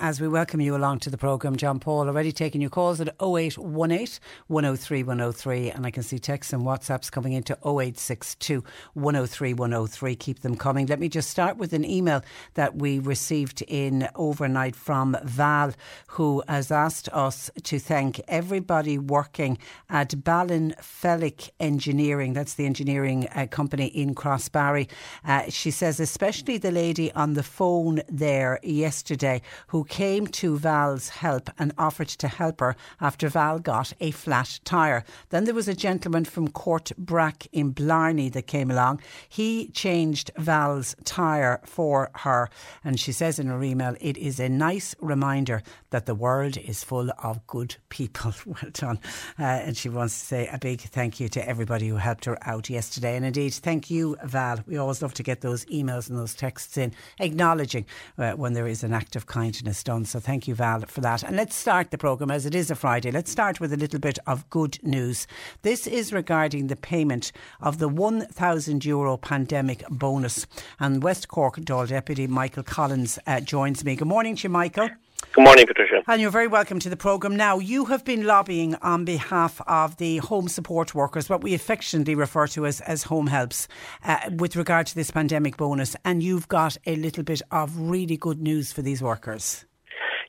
as we welcome you along to the programme. John Paul already taking your calls at 0818 103 103 and I can see texts and WhatsApps coming into 0862 103 103. Keep them coming. Let me just start with an email that we received in overnight from Val who has asked us to thank everybody working at Ballinphellic Engineering. That's the engineering uh, company in Crossbarry. Uh, she says especially the lady on the phone there yesterday who came to Val's help and offered to help her after Val got a flat tyre. Then there was a gentleman from Courtbrack in Blarney that came along. He changed Val's tyre for her. And she says in her email, it is a nice reminder that the world is full of good people. well done. Uh, and she wants to say a big thank you to everybody who helped her out yesterday. And indeed, thank you, Val. We always love to get those emails and those texts in acknowledging uh, when there is an act of kindness done. So thank you, Val, for that. And let's start the programme as it is a Friday. Let's start with a little bit of good news. This is regarding the payment of the 1,000 euro pandemic bonus. And West Cork Dáil Deputy Michael Collins uh, joins me. Good morning to you, Michael. Good morning, Patricia. And you're very welcome to the programme. Now, you have been lobbying on behalf of the home support workers, what we affectionately refer to as, as home helps, uh, with regard to this pandemic bonus. And you've got a little bit of really good news for these workers.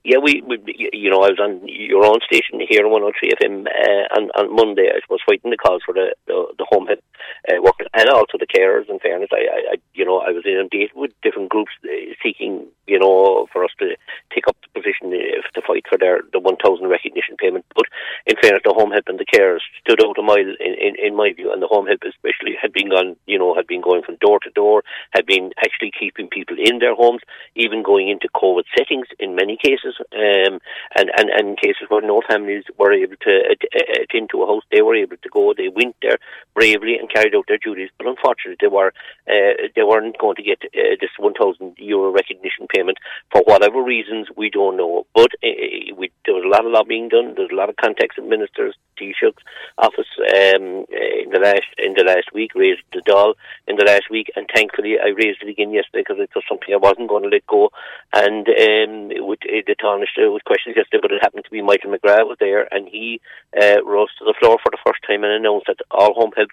Yeah, we, we, you know, I was on your own station here on 103 FM uh, on, on Monday. I was fighting the calls for the, the, the home help uh, workers and also the carers. In fairness, I, I, you know, I was inundated with different groups uh, seeking, you know, for us to take up the position uh, to fight for their the 1,000 recognition payment. But in fairness, the home help and the carers stood out a mile in, in, in my view, and the home help especially had been gone, you know, had been going from door to door, had been actually keeping people in their homes, even going into COVID settings in many cases um, and, and, and cases where no families were able to attend to a house, they were able to go. They went there bravely and carried out their duties, but unfortunately, they were uh, they weren't going to get uh, this 1,000 euro recognition payment for whatever reasons we don't know. But uh, we, there was a lot of lobbying done. There's a lot of contacts with ministers. Office um, in the last in the last week raised the Dáil in the last week, and thankfully I raised it again yesterday because it was something I wasn't going to let go. And um, with uh, the Tánaiste uh, with questions yesterday, but it happened to be Michael McGrath was there, and he uh, rose to the floor for the first time and announced that all home help,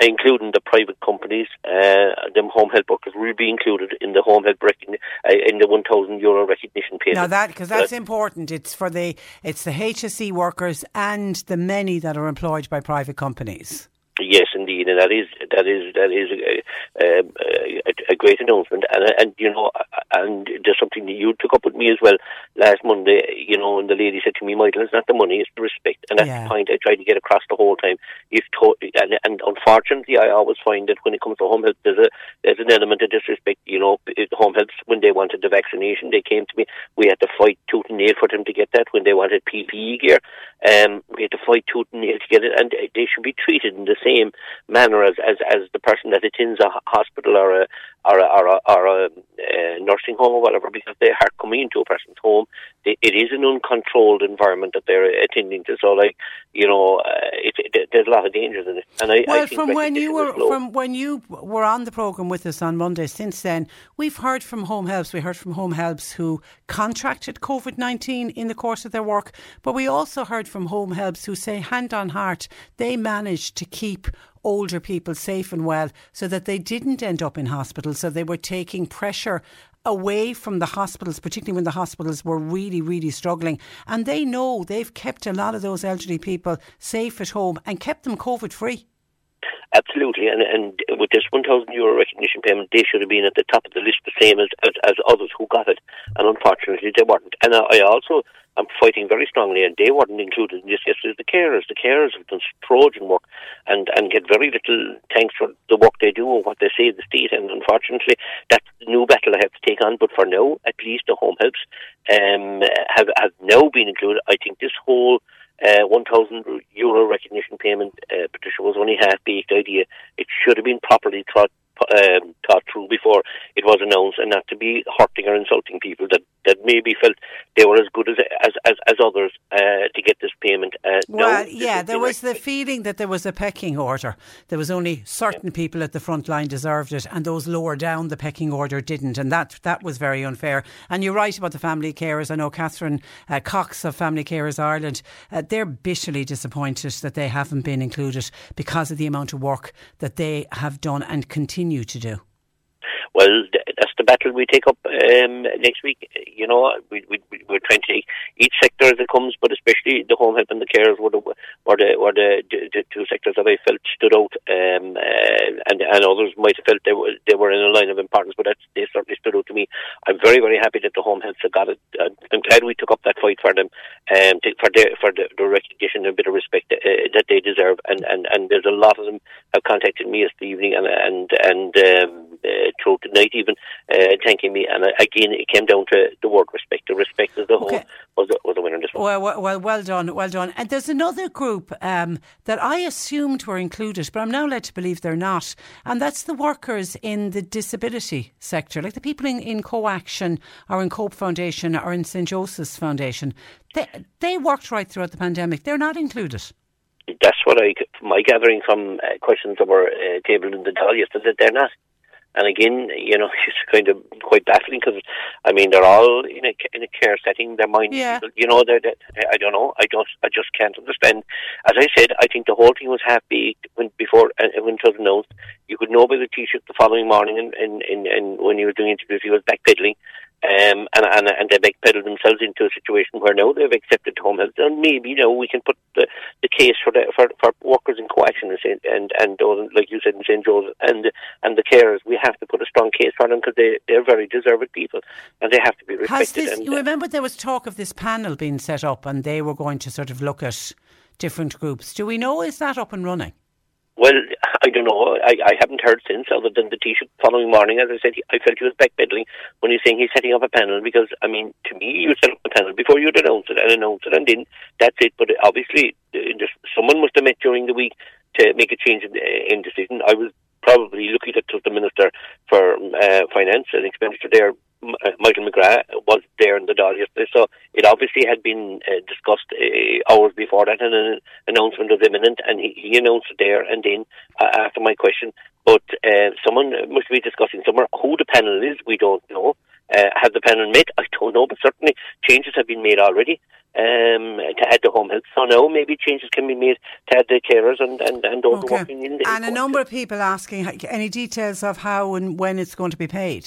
including the private companies, uh, them home help workers, will be included in the home help recogni- uh, in the one thousand euro recognition payment. Now that because that's important. It's for the it's the HSE workers and the many that are employed by private companies. Yes, indeed, and that is that is that is a, um, uh, a, a, great announcement, and uh, and you know, and there's something that you took up with me as well last Monday. You know, and the lady said to me, "Michael, it's not the money, it's the respect," and that's yeah. the point I tried to get across the whole time. If to- and, and unfortunately, I always find that when it comes to home health, there's a there's an element of disrespect. You know, home health when they wanted the vaccination, they came to me. We had to fight tooth and nail for them to get that. When they wanted PPE gear, um, we had to fight tooth and nail to get it, and they should be treated in the same manner as, as, as the person that attends a hospital or a or a, or a, or a uh, nursing home or whatever, because they are coming into a person's home. They, it is an uncontrolled environment that they're attending to. So, like you know, uh, it, it, there's a lot of dangers in it. And I, well, I from when you were from when you were on the program with us on Monday, since then we've heard from home helps. We heard from home helps who contracted COVID nineteen in the course of their work, but we also heard from home helps who say, hand on heart, they managed to keep older people safe and well so that they didn't end up in hospital. So they were taking pressure away from the hospitals, particularly when the hospitals were really, really struggling. And they know they've kept a lot of those elderly people safe at home and kept them COVID free. Absolutely, and and with this one thousand euro recognition payment, they should have been at the top of the list, the same as, as, as others who got it, and unfortunately they weren't. And I also am fighting very strongly, and they weren't included in this yesterday. The carers, the carers have done Trojan work, and and get very little thanks for the work they do and what they save the state. And unfortunately, that's the new battle I have to take on. But for now, at least the home helps um, have have now been included. I think this whole uh, 1,000 euro recognition payment, uh, Patricia, was only half baked idea. It should have been properly thought um, thought through before it was announced, and not to be hurting or insulting people that, that maybe felt they were as good as as as, as others uh, to get this payment. Uh, well, no, yeah, there was the feeling that there was a pecking order. There was only certain yeah. people at the front line deserved it, and those lower down the pecking order didn't, and that that was very unfair. And you're right about the family carers. I know Catherine uh, Cox of Family Carers Ireland. Uh, they're bitterly disappointed that they haven't been included because of the amount of work that they have done and continue to do. Well, the battle we take up um, next week. You know, we, we, we're trying to take each sector as it comes, but especially the home help and the carers were the were the were the, the, the two sectors that I felt stood out, um, uh, and and others might have felt they were they were in a line of importance, but that's they certainly stood out to me. I'm very very happy that the home help have got it. I'm glad we took up that fight for them, um, to, for the for the, the recognition and a bit of respect uh, that they deserve, and, and and there's a lot of them have contacted me this evening and and and um, uh, through tonight even uh, thanking me. And uh, again, it came down to the word respect. The respect as the okay. whole was the, was the winner this one. Well, well, well done, well done. And there's another group um, that I assumed were included, but I'm now led to believe they're not. And that's the workers in the disability sector, like the people in, in Co-Action or in Cope Foundation or in St. Joseph's Foundation. They, they worked right throughout the pandemic. They're not included that's what I, my gathering from uh, questions that were uh, tabled in the Dáil yesterday, they're not. And again, you know, it's kind of quite baffling because, I mean, they're all in a in a care setting. Their mind, yeah. you know, they're, they're, I don't know. I don't. I just can't understand. As I said, I think the whole thing was half baked when before uh, when it was announced. You could know by the Taoiseach the following morning, and and, and, and when he was doing interviews, he was backpedaling um, and, and and they backpedal themselves into a situation where now they've accepted home health, and maybe you know we can put the, the case for the for, for workers in co-action and and and those, like you said in St Joe's and and the carers. We have to put a strong case for them because they they're very deserved people and they have to be respected. This, and, you remember there was talk of this panel being set up, and they were going to sort of look at different groups. Do we know is that up and running? Well, I don't know. I, I haven't heard since, other than the Taoiseach following morning. As I said, he, I felt he was backpedaling when he's saying he's setting up a panel because, I mean, to me, you set up a panel before you'd announce it and announce it, and then that's it. But obviously, uh, someone must have met during the week to make a change in, in decision. I was probably looking at to the Minister for uh, Finance and Expenditure there uh, Michael McGrath was there in the Dáil yesterday, so it obviously had been uh, discussed uh, hours before that, and an announcement was imminent, and he, he announced it there and then uh, after my question. But uh, someone must be discussing somewhere who the panel is. We don't know. Uh, has the panel met? I don't know, but certainly changes have been made already um, to add the home health. So now maybe changes can be made to add the carers and, and, and those okay. working in the And a number of people asking any details of how and when it's going to be paid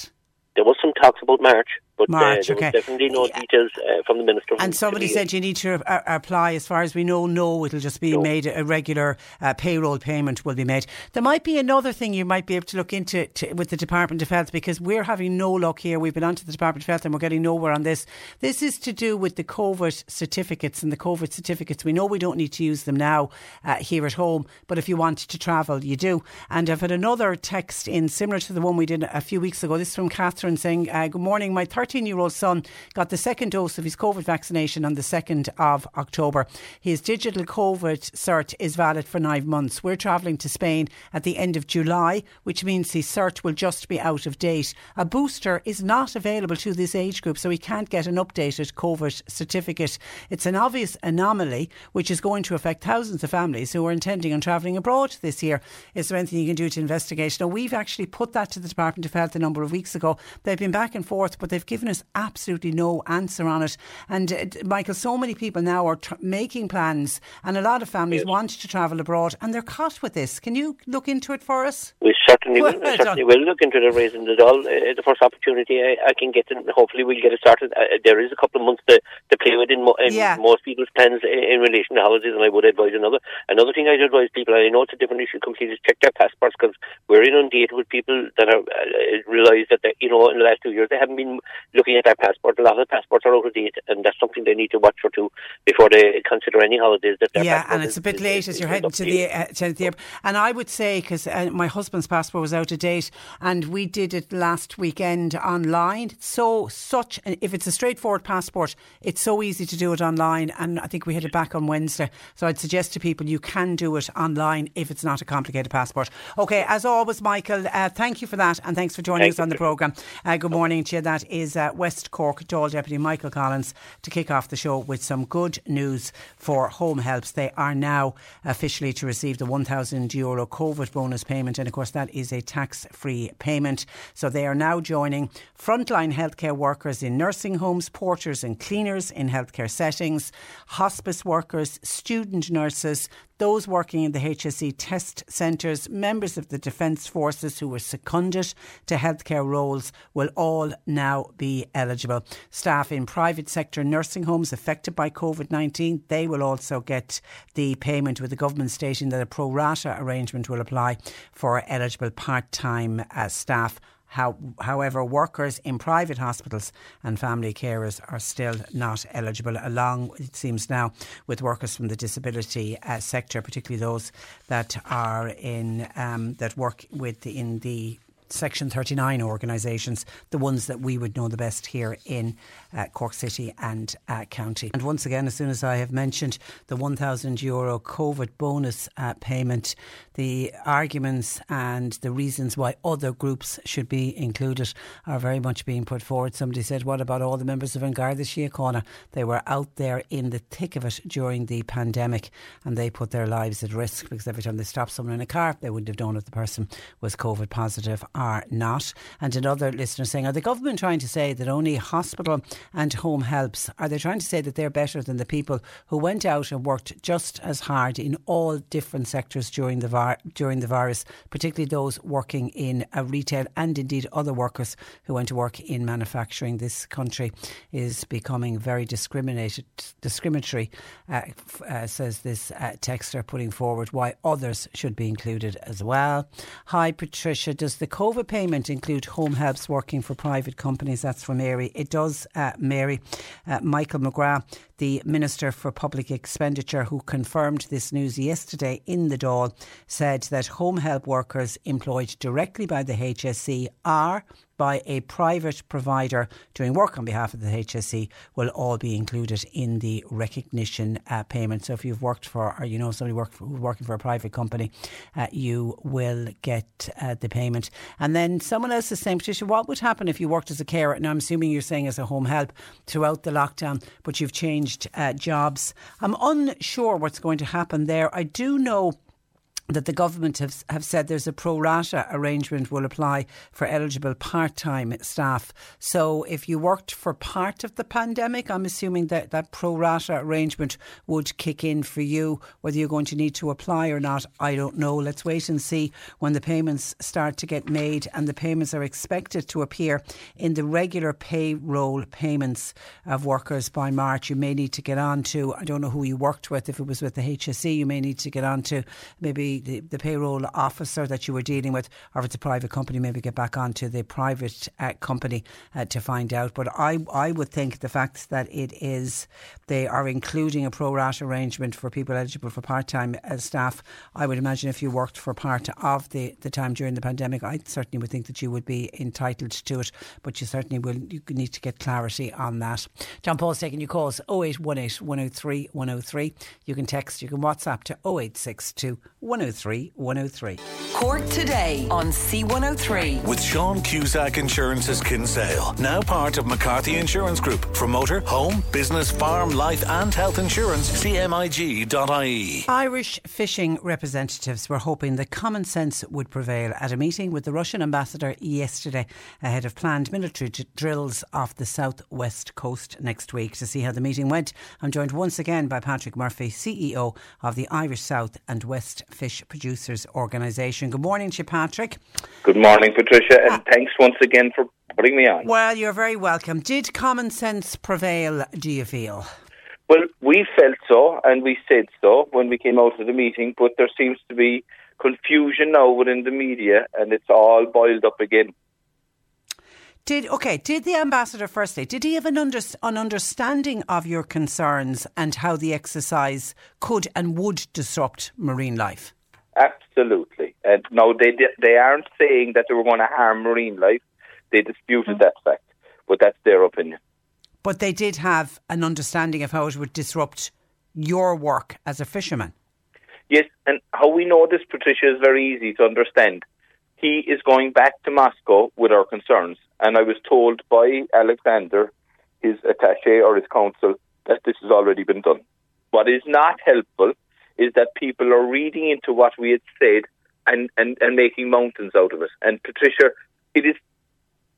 there was some talks about March, but uh, March, uh, okay. definitely no details uh, from the minister. And somebody said you need to uh, apply. As far as we know, no, it'll just be no. made. A regular uh, payroll payment will be made. There might be another thing you might be able to look into to, with the Department of Health because we're having no luck here. We've been onto the Department of Health and we're getting nowhere on this. This is to do with the COVID certificates and the COVID certificates. We know we don't need to use them now uh, here at home, but if you want to travel, you do. And I've had another text in similar to the one we did a few weeks ago. This is from Catherine saying, "Good morning, my 13 year old." son got the second dose of his COVID vaccination on the 2nd of October. His digital COVID cert is valid for nine months. We're travelling to Spain at the end of July, which means his cert will just be out of date. A booster is not available to this age group, so he can't get an updated COVID certificate. It's an obvious anomaly which is going to affect thousands of families who are intending on travelling abroad this year. Is there anything you can do to investigate? Now, we've actually put that to the Department of Health a number of weeks ago. They've been back and forth, but they've given us absolutely no answer on it. And uh, Michael, so many people now are tr- making plans, and a lot of families yes. want to travel abroad, and they're caught with this. Can you look into it for us? We certainly Well will. I certainly will look into the raising the Dáil. Uh, the first opportunity I, I can get, and hopefully we'll get it started. Uh, there is a couple of months to, to play with in, mo- in Yeah. most people's plans in, in relation to holidays, and I would advise another. Another thing I'd advise people, and I know it's a different issue completely, is check their passports because we're inundated with people that are uh, realise that they, you know in the last two years they haven't been looking at their passport. A lot of passports are out of date, and that's something they need to watch for too before they consider any holidays. That yeah, and it's is, a bit late is, as you're heading to the, uh, to the airport. And I would say, because uh, my husband's passport was out of date and we did it last weekend online. So, such, an, if it's a straightforward passport, it's so easy to do it online. And I think we had it back on Wednesday. So, I'd suggest to people you can do it online if it's not a complicated passport. Okay, as always, Michael, uh, thank you for that and thanks for joining Thank us on the programme. Uh, good morning to you. That is uh, West Cork Dáil Deputy Michael Collins to kick off the show with some good news for home helps. They are now officially to receive the 1,000 euro COVID bonus payment, and of course, that is a tax free payment. So they are now joining frontline healthcare workers in nursing homes, porters and cleaners in healthcare settings, hospice workers, student nurses, those working in the HSE test centres, members of the Defence Forces who were seconded to healthcare roles will all now be eligible. Staff in private sector nursing homes affected by COVID 19, they will also get the payment with the government stating that a pro rata arrangement will apply for eligible part time uh, staff. How, however, workers in private hospitals and family carers are still not eligible, along, it seems now, with workers from the disability uh, sector, particularly those that are in, um, that work with in the Section 39 organisations, the ones that we would know the best here in uh, Cork City and uh, County. And once again, as soon as I have mentioned the 1,000 euro COVID bonus uh, payment, the arguments and the reasons why other groups should be included are very much being put forward. Somebody said, What about all the members of Garda Síochána? They were out there in the thick of it during the pandemic and they put their lives at risk because every time they stopped someone in a car, they wouldn't have known if the person was COVID positive or not. And another listener saying, Are the government trying to say that only hospital and home helps? Are they trying to say that they're better than the people who went out and worked just as hard in all different sectors during the vi- during the virus, particularly those working in uh, retail and indeed other workers who went to work in manufacturing? This country is becoming very discriminated, discriminatory, uh, uh, says this uh, texter putting forward why others should be included as well. Hi, Patricia. Does the COVID payment include home helps working for private companies? That's from Mary. It does, uh, Mary. Uh, Michael McGrath, the Minister for Public Expenditure, who confirmed this news yesterday in the Dáil, said that home help workers employed directly by the HSE are by a private provider doing work on behalf of the HSE will all be included in the recognition uh, payment. So if you've worked for, or you know somebody for, working for a private company, uh, you will get uh, the payment. And then someone else is saying, Patricia, what would happen if you worked as a carer? Now I'm assuming you're saying as a home help throughout the lockdown, but you've changed uh, jobs. I'm unsure what's going to happen there. I do know that the government have, have said there's a pro rata arrangement will apply for eligible part time staff. So if you worked for part of the pandemic, I'm assuming that that pro rata arrangement would kick in for you. Whether you're going to need to apply or not, I don't know. Let's wait and see when the payments start to get made, and the payments are expected to appear in the regular payroll payments of workers by March. You may need to get on to, I don't know who you worked with, if it was with the HSE, you may need to get on to maybe the, the payroll officer that you were dealing with, or if it's a private company, maybe get back onto the private uh, company uh, to find out. But I, I would think the fact that it is, they are including a pro rata arrangement for people eligible for part time uh, staff. I would imagine if you worked for part of the, the time during the pandemic, I certainly would think that you would be entitled to it. But you certainly will, you need to get clarity on that. John Paul's taking your calls 0818 103 103. You can text, you can WhatsApp to 0862 103 103. Cork today on C103. With Sean Cusack Insurance's Kinsale, now part of McCarthy Insurance Group. For motor, home, business, farm, life, and health insurance, cmig.ie. Irish fishing representatives were hoping that common sense would prevail at a meeting with the Russian ambassador yesterday ahead of planned military d- drills off the southwest coast next week. To see how the meeting went, I'm joined once again by Patrick Murphy, CEO of the Irish South and West Fishing. Fish Producers Organisation. Good morning to you, Patrick. Good morning, Patricia, and uh, thanks once again for putting me on. Well, you're very welcome. Did common sense prevail, do you feel? Well, we felt so, and we said so when we came out of the meeting, but there seems to be confusion now within the media, and it's all boiled up again. Did okay? Did the ambassador firstly? Did he have an, under, an understanding of your concerns and how the exercise could and would disrupt marine life? Absolutely. And no, they they aren't saying that they were going to harm marine life. They disputed mm. that fact, but that's their opinion. But they did have an understanding of how it would disrupt your work as a fisherman. Yes, and how we know this, Patricia, is very easy to understand. He is going back to Moscow with our concerns, and I was told by Alexander, his attache or his counsel, that this has already been done. What is not helpful is that people are reading into what we had said and, and, and making mountains out of it. And Patricia, it is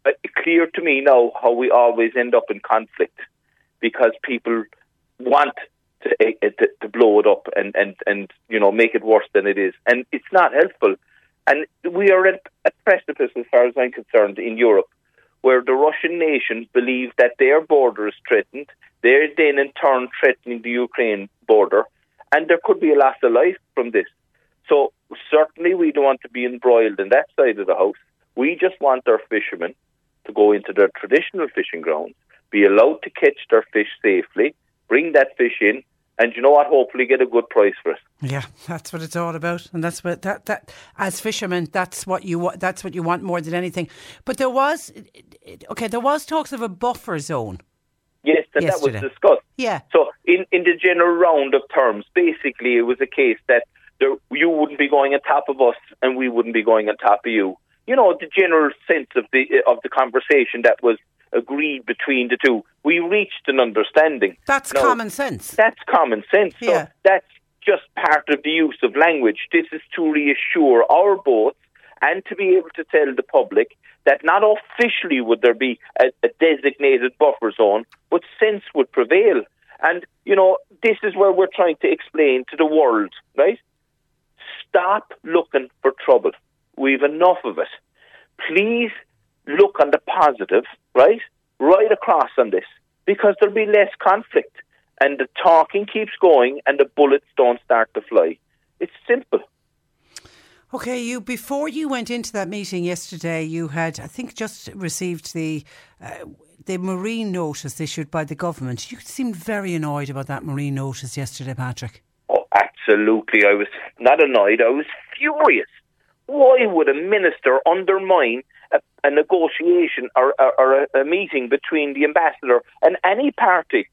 uh, clear to me now how we always end up in conflict because people want to, uh, to, to blow it up and, and, and you know make it worse than it is, and it's not helpful. And we are at a precipice, as far as I'm concerned, in Europe, where the Russian nation believe that their border is threatened. They're then in turn threatening the Ukraine border, and there could be a loss of life from this. So certainly we don't want to be embroiled in that side of the house. We just want our fishermen to go into their traditional fishing grounds, be allowed to catch their fish safely, bring that fish in, and you know what? Hopefully, get a good price for it. Yeah, that's what it's all about, and that's what that that as fishermen, that's what you want. That's what you want more than anything. But there was, okay, there was talks of a buffer zone. Yes, and that was discussed. Yeah. So, in in the general round of terms, basically, it was a case that there, you wouldn't be going on top of us, and we wouldn't be going on top of you. You know, the general sense of the eh, of the conversation that was agreed between the two. We reached an understanding. That's now, common sense. That's common sense. Yeah. So that's just part of the use of language. This is to reassure our boats and to be able to tell the public that not officially would there be a, a designated buffer zone, but sense would prevail. And, you know, this is where we're trying to explain to the world, right? Stop looking for trouble. We've enough of it. Please look on the positive, right? Right across on this, because there'll be less conflict and the talking keeps going and the bullets don't start to fly. It's simple. Okay, you before you went into that meeting yesterday, you had I think just received the uh, the marine notice issued by the government. You seemed very annoyed about that marine notice yesterday, Patrick. Oh, absolutely! I was not annoyed. I was furious. Why would a minister undermine a, a negotiation or, or, or a, a meeting between the ambassador and any party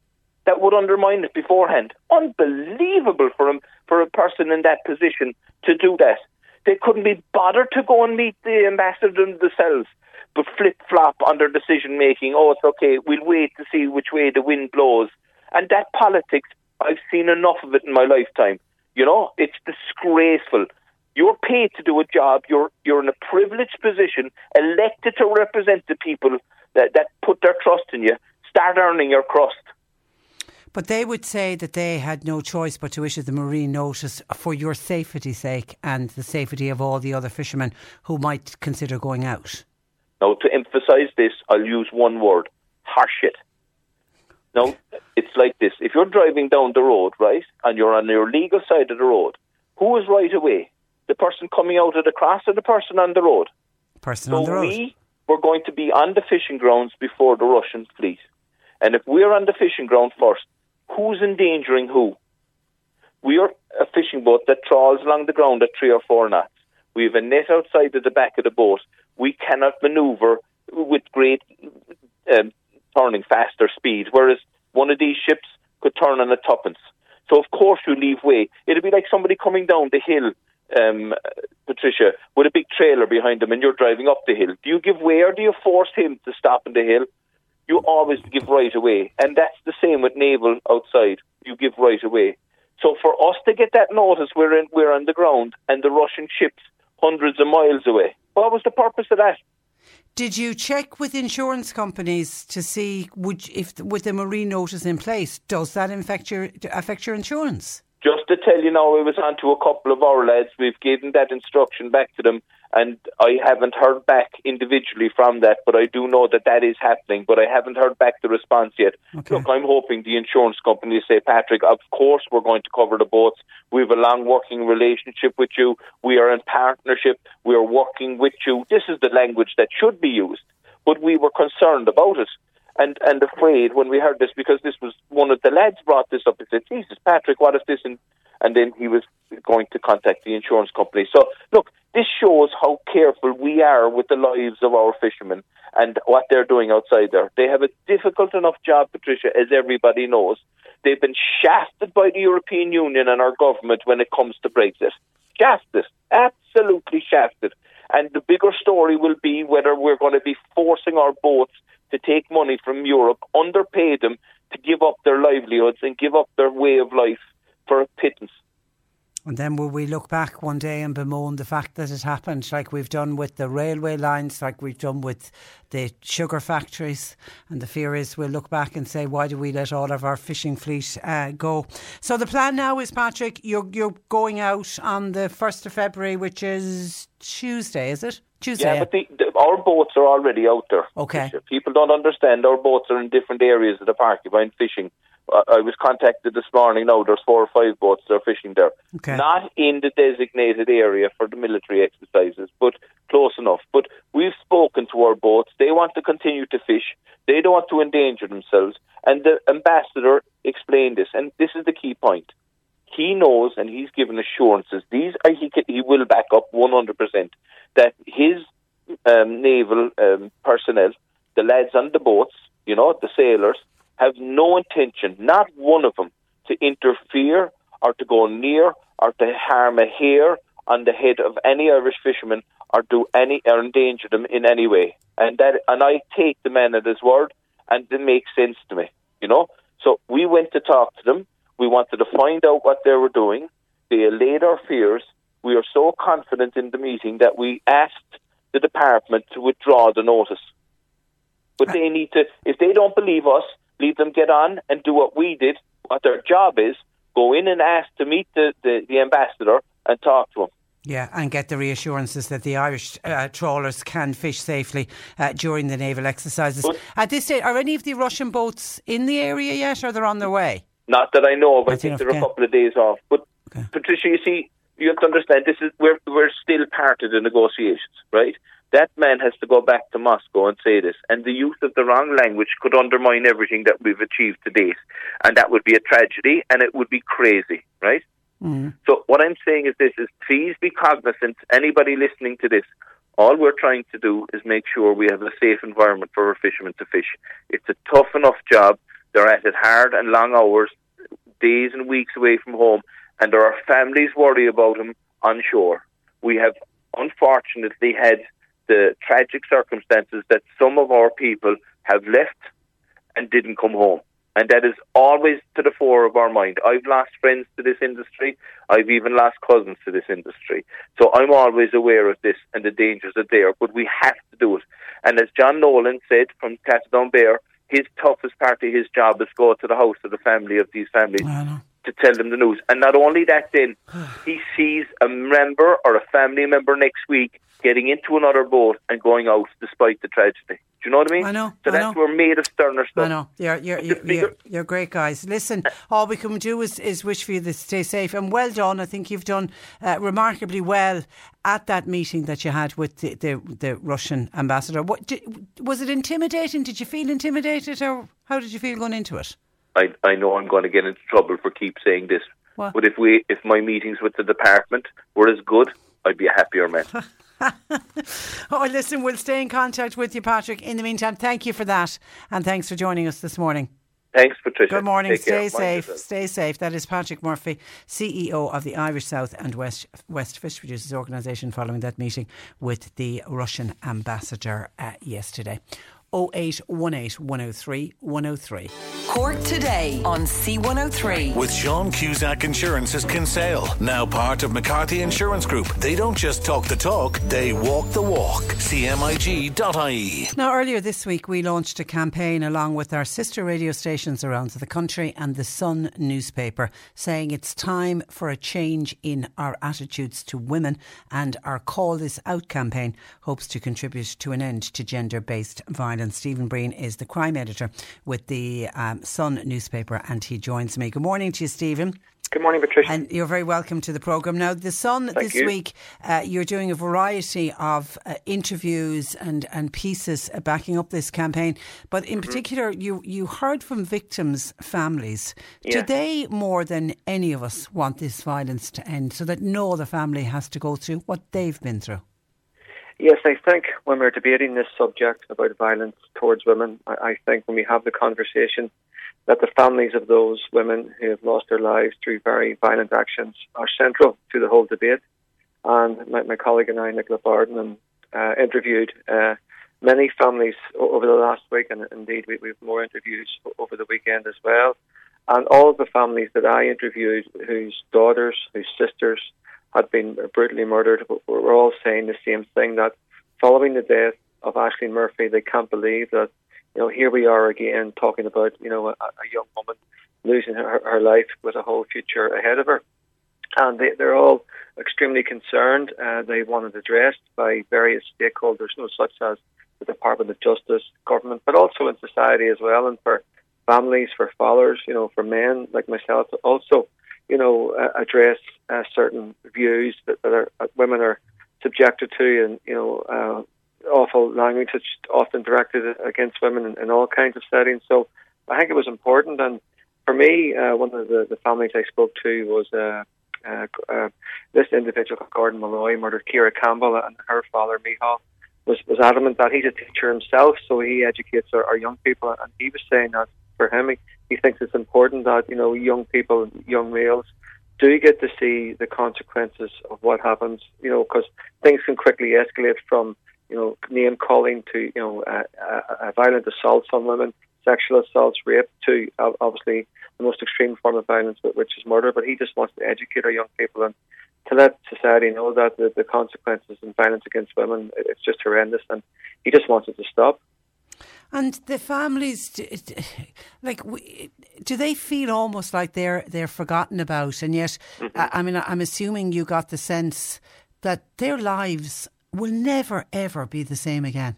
that would undermine it beforehand? Unbelievable for him, for a person in that position to do that. They couldn't be bothered to go and meet the ambassador themselves, but flip flop on their decision making. Oh, it's okay. We'll wait to see which way the wind blows. And that politics, I've seen enough of it in my lifetime. You know, it's disgraceful. You're paid to do a job. You're you're in a privileged position, elected to represent the people that, that put their trust in you. Start earning your crust. But they would say that they had no choice but to issue the marine notice for your safety's sake and the safety of all the other fishermen who might consider going out. Now, to emphasise this, I'll use one word horseshit. Now, it's like this if you're driving down the road, right, and you're on your legal side of the road, who is right away? the person coming out of the cross or the person on the road? Person so on the road. We were going to be on the fishing grounds before the Russian fleet. And if we're on the fishing ground first, who's endangering who? We are a fishing boat that trawls along the ground at three or four knots. We have a net outside of the back of the boat. We cannot manoeuvre with great um, turning faster speed, whereas one of these ships could turn on a tuppence. So of course you leave way. It'll be like somebody coming down the hill um, Patricia, with a big trailer behind them, and you're driving up the hill, do you give way or do you force him to stop in the hill? You always give right away. And that's the same with naval outside. You give right away. So for us to get that notice, we're, in, we're on the ground and the Russian ship's hundreds of miles away. What was the purpose of that? Did you check with insurance companies to see would if with the marine notice in place, does that affect your affect your insurance? Just to tell you now, I was on to a couple of our lads. We've given that instruction back to them, and I haven't heard back individually from that, but I do know that that is happening. But I haven't heard back the response yet. Okay. Look, I'm hoping the insurance company say, Patrick, of course we're going to cover the boats. We have a long working relationship with you. We are in partnership. We are working with you. This is the language that should be used. But we were concerned about it and and afraid when we heard this because this was one of the lads brought this up and said, Jesus, Patrick, what if this? And, and then he was going to contact the insurance company. So look, this shows how careful we are with the lives of our fishermen and what they're doing outside there. They have a difficult enough job, Patricia, as everybody knows. They've been shafted by the European Union and our government when it comes to Brexit. Shafted, absolutely shafted. And the bigger story will be whether we're going to be forcing our boats to take money from Europe, underpay them to give up their livelihoods and give up their way of life for a pittance. And then will we look back one day and bemoan the fact that it happened, like we've done with the railway lines, like we've done with the sugar factories? And the fear is we'll look back and say, why do we let all of our fishing fleet uh, go? So the plan now is, Patrick, you're you're going out on the first of February, which is Tuesday, is it? Tuesday. Yeah, but the, the, our boats are already out there. Okay. People don't understand our boats are in different areas of the park. If I'm fishing, I was contacted this morning. Now there's four or five boats that are fishing there. Okay. Not in the designated area for the military exercises, but close enough. But we've spoken to our boats. They want to continue to fish. They don't want to endanger themselves. And the ambassador explained this, and this is the key point. He knows, and he's given assurances. These are, he can, he will back up one hundred percent that his um, naval um, personnel, the lads on the boats, you know, the sailors, have no intention, not one of them, to interfere or to go near or to harm a hair on the head of any Irish fisherman or do any or endanger them in any way. And that, and I take the man at his word, and it makes sense to me, you know. So we went to talk to them. We wanted to find out what they were doing. They allayed our fears. We are so confident in the meeting that we asked the department to withdraw the notice. But they need to, if they don't believe us, leave them get on and do what we did, what their job is, go in and ask to meet the, the, the ambassador and talk to him. Yeah, and get the reassurances that the Irish uh, trawlers can fish safely uh, during the naval exercises. But- At this stage, are any of the Russian boats in the area yet, or they're on their way? Not that I know of. I That's think they're a couple of days off. But Okay. Patricia, you see, you have to understand this is we're we're still part of the negotiations, right? That man has to go back to Moscow and say this, and the use of the wrong language could undermine everything that we've achieved to date, and that would be a tragedy, and it would be crazy, right? Mm. So what I'm saying is this: is please be cognizant. Anybody listening to this, all we're trying to do is make sure we have a safe environment for our fishermen to fish. It's a tough enough job. They're at it hard and long hours, days and weeks away from home, and there are families worry about them on shore. We have unfortunately had the tragic circumstances that some of our people have left and didn't come home. And that is always to the fore of our mind. I've lost friends to this industry. I've even lost cousins to this industry. So I'm always aware of this and the dangers are there, but we have to do it. And as John Nolan said from Castletownbere, his toughest part of his job is go to the house of the family of these families to tell them the news. And not only that, then he sees a member or a family member next week getting into another boat and going out despite the tragedy. Do you know what I mean? I know, So I that's know. we're made of sterner stuff. I know you're you're you're, you're, you're great guys. Listen, all we can do is, is wish for you to stay safe and well done. I think you've done uh, remarkably well at that meeting that you had with the the, the Russian ambassador. What did, was it intimidating? Did you feel intimidated, or how did you feel going into it? I, I know I'm going to get into trouble for keep saying this, What? but if we if my meetings with the department were as good, I'd be a happier man. Oh, listen, we'll stay in contact with you, Patrick. In the meantime, thank you for that, and thanks for joining us this morning. Thanks, Patricia. Good morning. Take. Stay Mind safe. Stay safe. That is Patrick Murphy, CEO of the Irish South and West West Fish Producers Organisation, following that meeting with the Russian ambassador uh, yesterday. 0818 103 103. Cork today on C103. With Sean Cusack Insurance's Kinsale, now part of McCarthy Insurance Group. They don't just talk the talk, they walk the walk. CMIG.ie. Now, earlier this week, we launched a campaign along with our sister radio stations around the country and the Sun newspaper saying it's time for a change in our attitudes to women. And our Call This Out campaign hopes to contribute to an end to gender based violence. Stephen Breen is the crime editor with the um, Sun newspaper and he joins me. Good morning to you, Stephen. Good morning, Patricia. And you're very welcome to the programme. Now, The Sun Thank this you. week, uh, you're doing a variety of uh, interviews and, and pieces backing up this campaign. But Mm-hmm. in particular, you, you heard from victims' families. Do they, more than any of us, want this violence to end so that no other family has to go through what they've been through? Yes, I think when we're debating this subject about violence towards women, I, think when we have the conversation that the families of those women who have lost their lives through very violent actions are central to the whole debate. And my, my colleague and I, Nicola Barden, uh, interviewed uh, many families over the last week, and indeed we, we have more interviews over the weekend as well. And all of the families that I interviewed, whose daughters, whose sisters had been brutally murdered, were all saying the same thing that following the death of Ashling Murphy, they can't believe that, you know, here we are again talking about, you know, a, a young woman losing her, her life with a whole future ahead of her. And they, they're all extremely concerned. Uh, they want it addressed by various stakeholders, you know, such as the Department of Justice, government, but also in society as well, and for families, for fathers, you know, for men like myself, also, you know, uh, address uh, certain views that, that are, that women are subjected to, and you know, uh, awful language that's often directed against women in, in all kinds of settings. So I think it was important, and for me, uh, one of the, the families I spoke to was. Uh, uh, uh, this individual, Gordon Malloy, murdered Kira Campbell, and her father, Mihal, was, was adamant that he's a teacher himself, so he educates our, our young people. And he was saying that for him, he, he thinks it's important that you know young people, young males, do get to see the consequences of what happens. You know, because things can quickly escalate from you know name calling to you know uh, uh, violent assaults on women, sexual assaults, rape, to obviously the most extreme form of violence, which is murder. But he just wants to educate our young people and to let society know that the, the consequences and violence against women it's just horrendous, and he just wants it to stop. And the families, like, do they feel almost like they're they're forgotten about? And yet, I, I mean, I'm assuming you got the sense that their lives will never ever be the same again.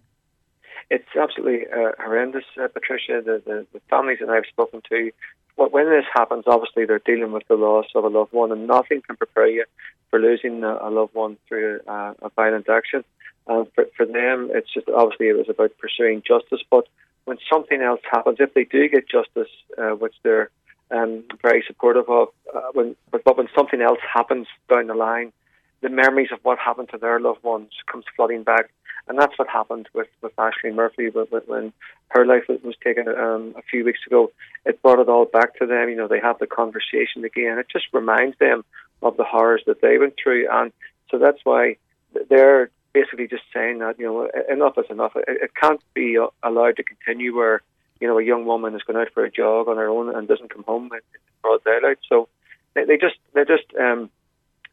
It's absolutely uh, horrendous, uh, Patricia. The, the, the families that I've spoken to, when this happens, obviously they're dealing with the loss of a loved one, and nothing can prepare you for losing a, a loved one through a, a violent action. And for, for them, it's just obviously it was about pursuing justice. But when something else happens, if they do get justice, uh, which they're um, very supportive of, uh, when but, but when something else happens down the line, the memories of what happened to their loved ones comes flooding back. And that's what happened with, with Ashling Murphy when, when- her life was, was taken um, a few weeks ago. It brought it all back to them. You know, they have the conversation again. It just reminds them of the horrors that they went through. And so that's why they're basically just saying that, you know, enough is enough. It, it can't be uh, allowed to continue where, you know, a young woman is going out for a jog on her own and doesn't come home in broad daylight. So they, they just, they're just, um,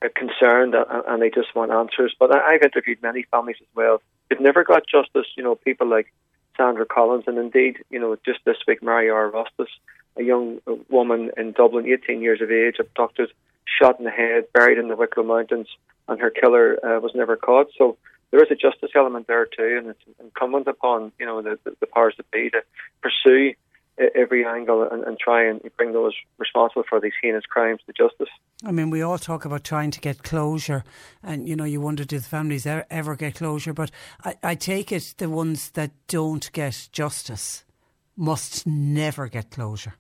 uh, concerned and, they just want answers. But I've interviewed many families as well. They've never got justice. You know, people like Sandra Collins, and indeed, you know, just this week, Mariora Rostas, a young uh, woman in Dublin, 18 years of age, abducted, shot in the head, buried in the Wicklow Mountains, and her killer uh, was never caught. So there is a justice element there too, and it's incumbent upon you know the, the, powers that be to pursue every angle and, and try and bring those responsible for these heinous crimes to justice. I mean, we all talk about trying to get closure, and you know, you wonder do the families ever, ever get closure? But I, I take it the ones that don't get justice must never get closure.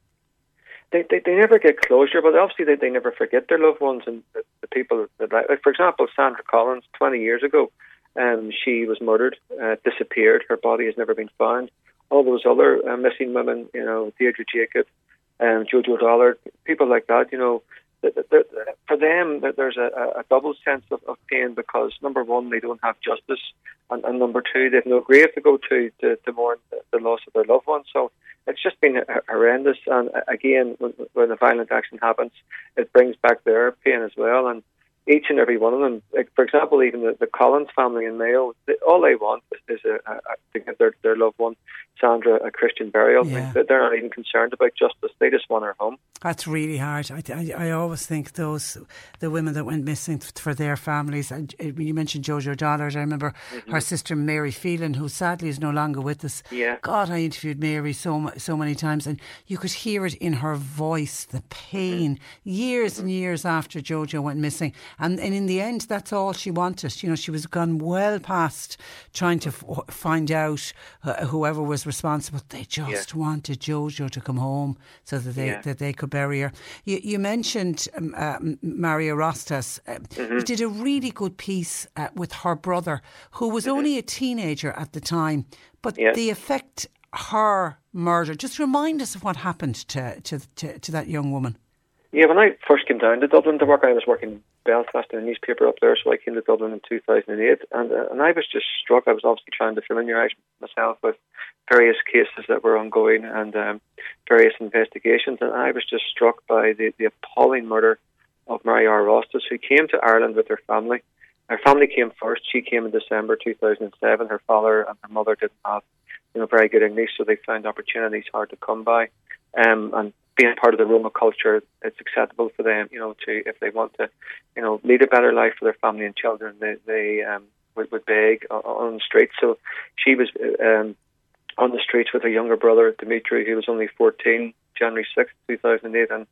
They, they they never get closure, but obviously they, they never forget their loved ones and the, the people that like. For example, Sandra Collins, twenty years ago, um, she was murdered, uh, disappeared. Her body has never been found. All those other uh, missing women, you know, Deirdre Jacob, um, Jojo Dollard, people like that, you know, for them, there's a, a double sense of, of, pain because number one, they don't have justice, and, and number two, they've no grave to go to to, to mourn the loss of their loved one. So it's just been horrendous. And uh, again, when, when a violent action happens, it brings back their pain as well. And each and every one of them. Like, for example, even the, the Collins family in Mayo, they, all they want is, a, a, to get their, their loved one, Sandra, a Christian burial. Yeah. They're not even concerned about justice. They just want her home. That's really hard. I, I, I always think those the women that went missing for their families. And uh, you mentioned Jojo Dollard. I remember mm-hmm. her sister Mary Phelan, who sadly is no longer with us. Yeah. God, I interviewed Mary so so many times, and you could hear it in her voice, the pain, mm-hmm. years mm-hmm. and years after Jojo went missing. And, and in the end, that's all she wanted. You know, she was gone well past trying to f- find out uh, whoever was responsible. They just yeah. wanted Jojo to come home so that they yeah. that they could bury her. You, you mentioned um, uh, Mariora Rostas. Uh, mm-hmm. You did a really good piece uh, with her brother, who was mm-hmm. only a teenager at the time, but yeah. the effect her murder. Just remind us of what happened to, to, to, to that young woman. Yeah, when I first came down to Dublin to work, I was working in Belfast in a newspaper up there, so I came to Dublin in 2008, and uh, and I was just struck. I was obviously trying to familiarise myself with various cases that were ongoing and um, various investigations, and I was just struck by the, the appalling murder of Mariora Rostas, who came to Ireland with her family. Her family came first. She came in December 2007. Her father and her mother didn't have, you know, very good English, so they found opportunities hard to come by. Um, and being part of the Roma culture, it's acceptable for them, you know, to if they want to, you know, lead a better life for their family and children, they, they um, would, would beg on the streets. So she was um, on the streets with her younger brother Dimitri, who was only 14, January 6, 2008, and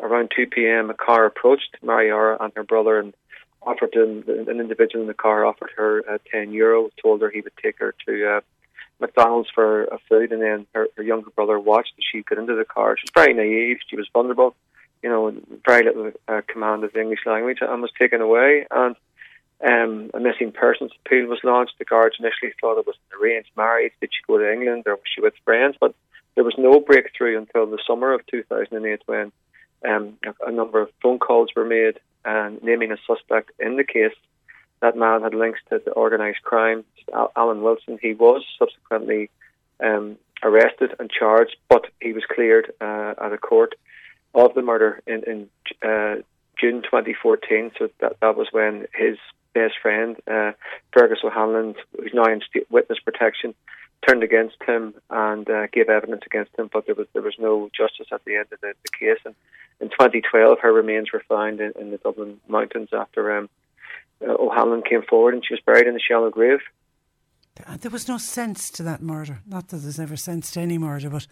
around 2 p.m. a car approached Mariora and her brother and offered them, an individual in the car offered her uh, 10 euro, told her he would take her to uh, McDonald's for a food, and then her, her younger brother watched as she got into the car. She was very naive. She was vulnerable, you know, very little uh, command of the English language, and was taken away. And um, a missing persons appeal was launched. The guards initially thought it was an arranged marriage. Did she go to England or was she with friends? But there was no breakthrough until the summer of 2008 when um, a, a number of phone calls were made and naming a suspect in the case that man had links to the organised crime. Alan Wilson, he was subsequently um, arrested and charged, but he was cleared uh, at a court of the murder in, in uh, June 2014. So that, that was when his best friend, uh, Fergus O'Hanlon, who's now in witness protection, turned against him and uh, gave evidence against him, but there was there was no justice at the end of the, the case. And in 2012, her remains were found in, in the Dublin mountains after um, uh, O'Hanlon came forward and she was buried in a shallow grave. There was no sense to that murder. Not that there's ever sense to any murder, but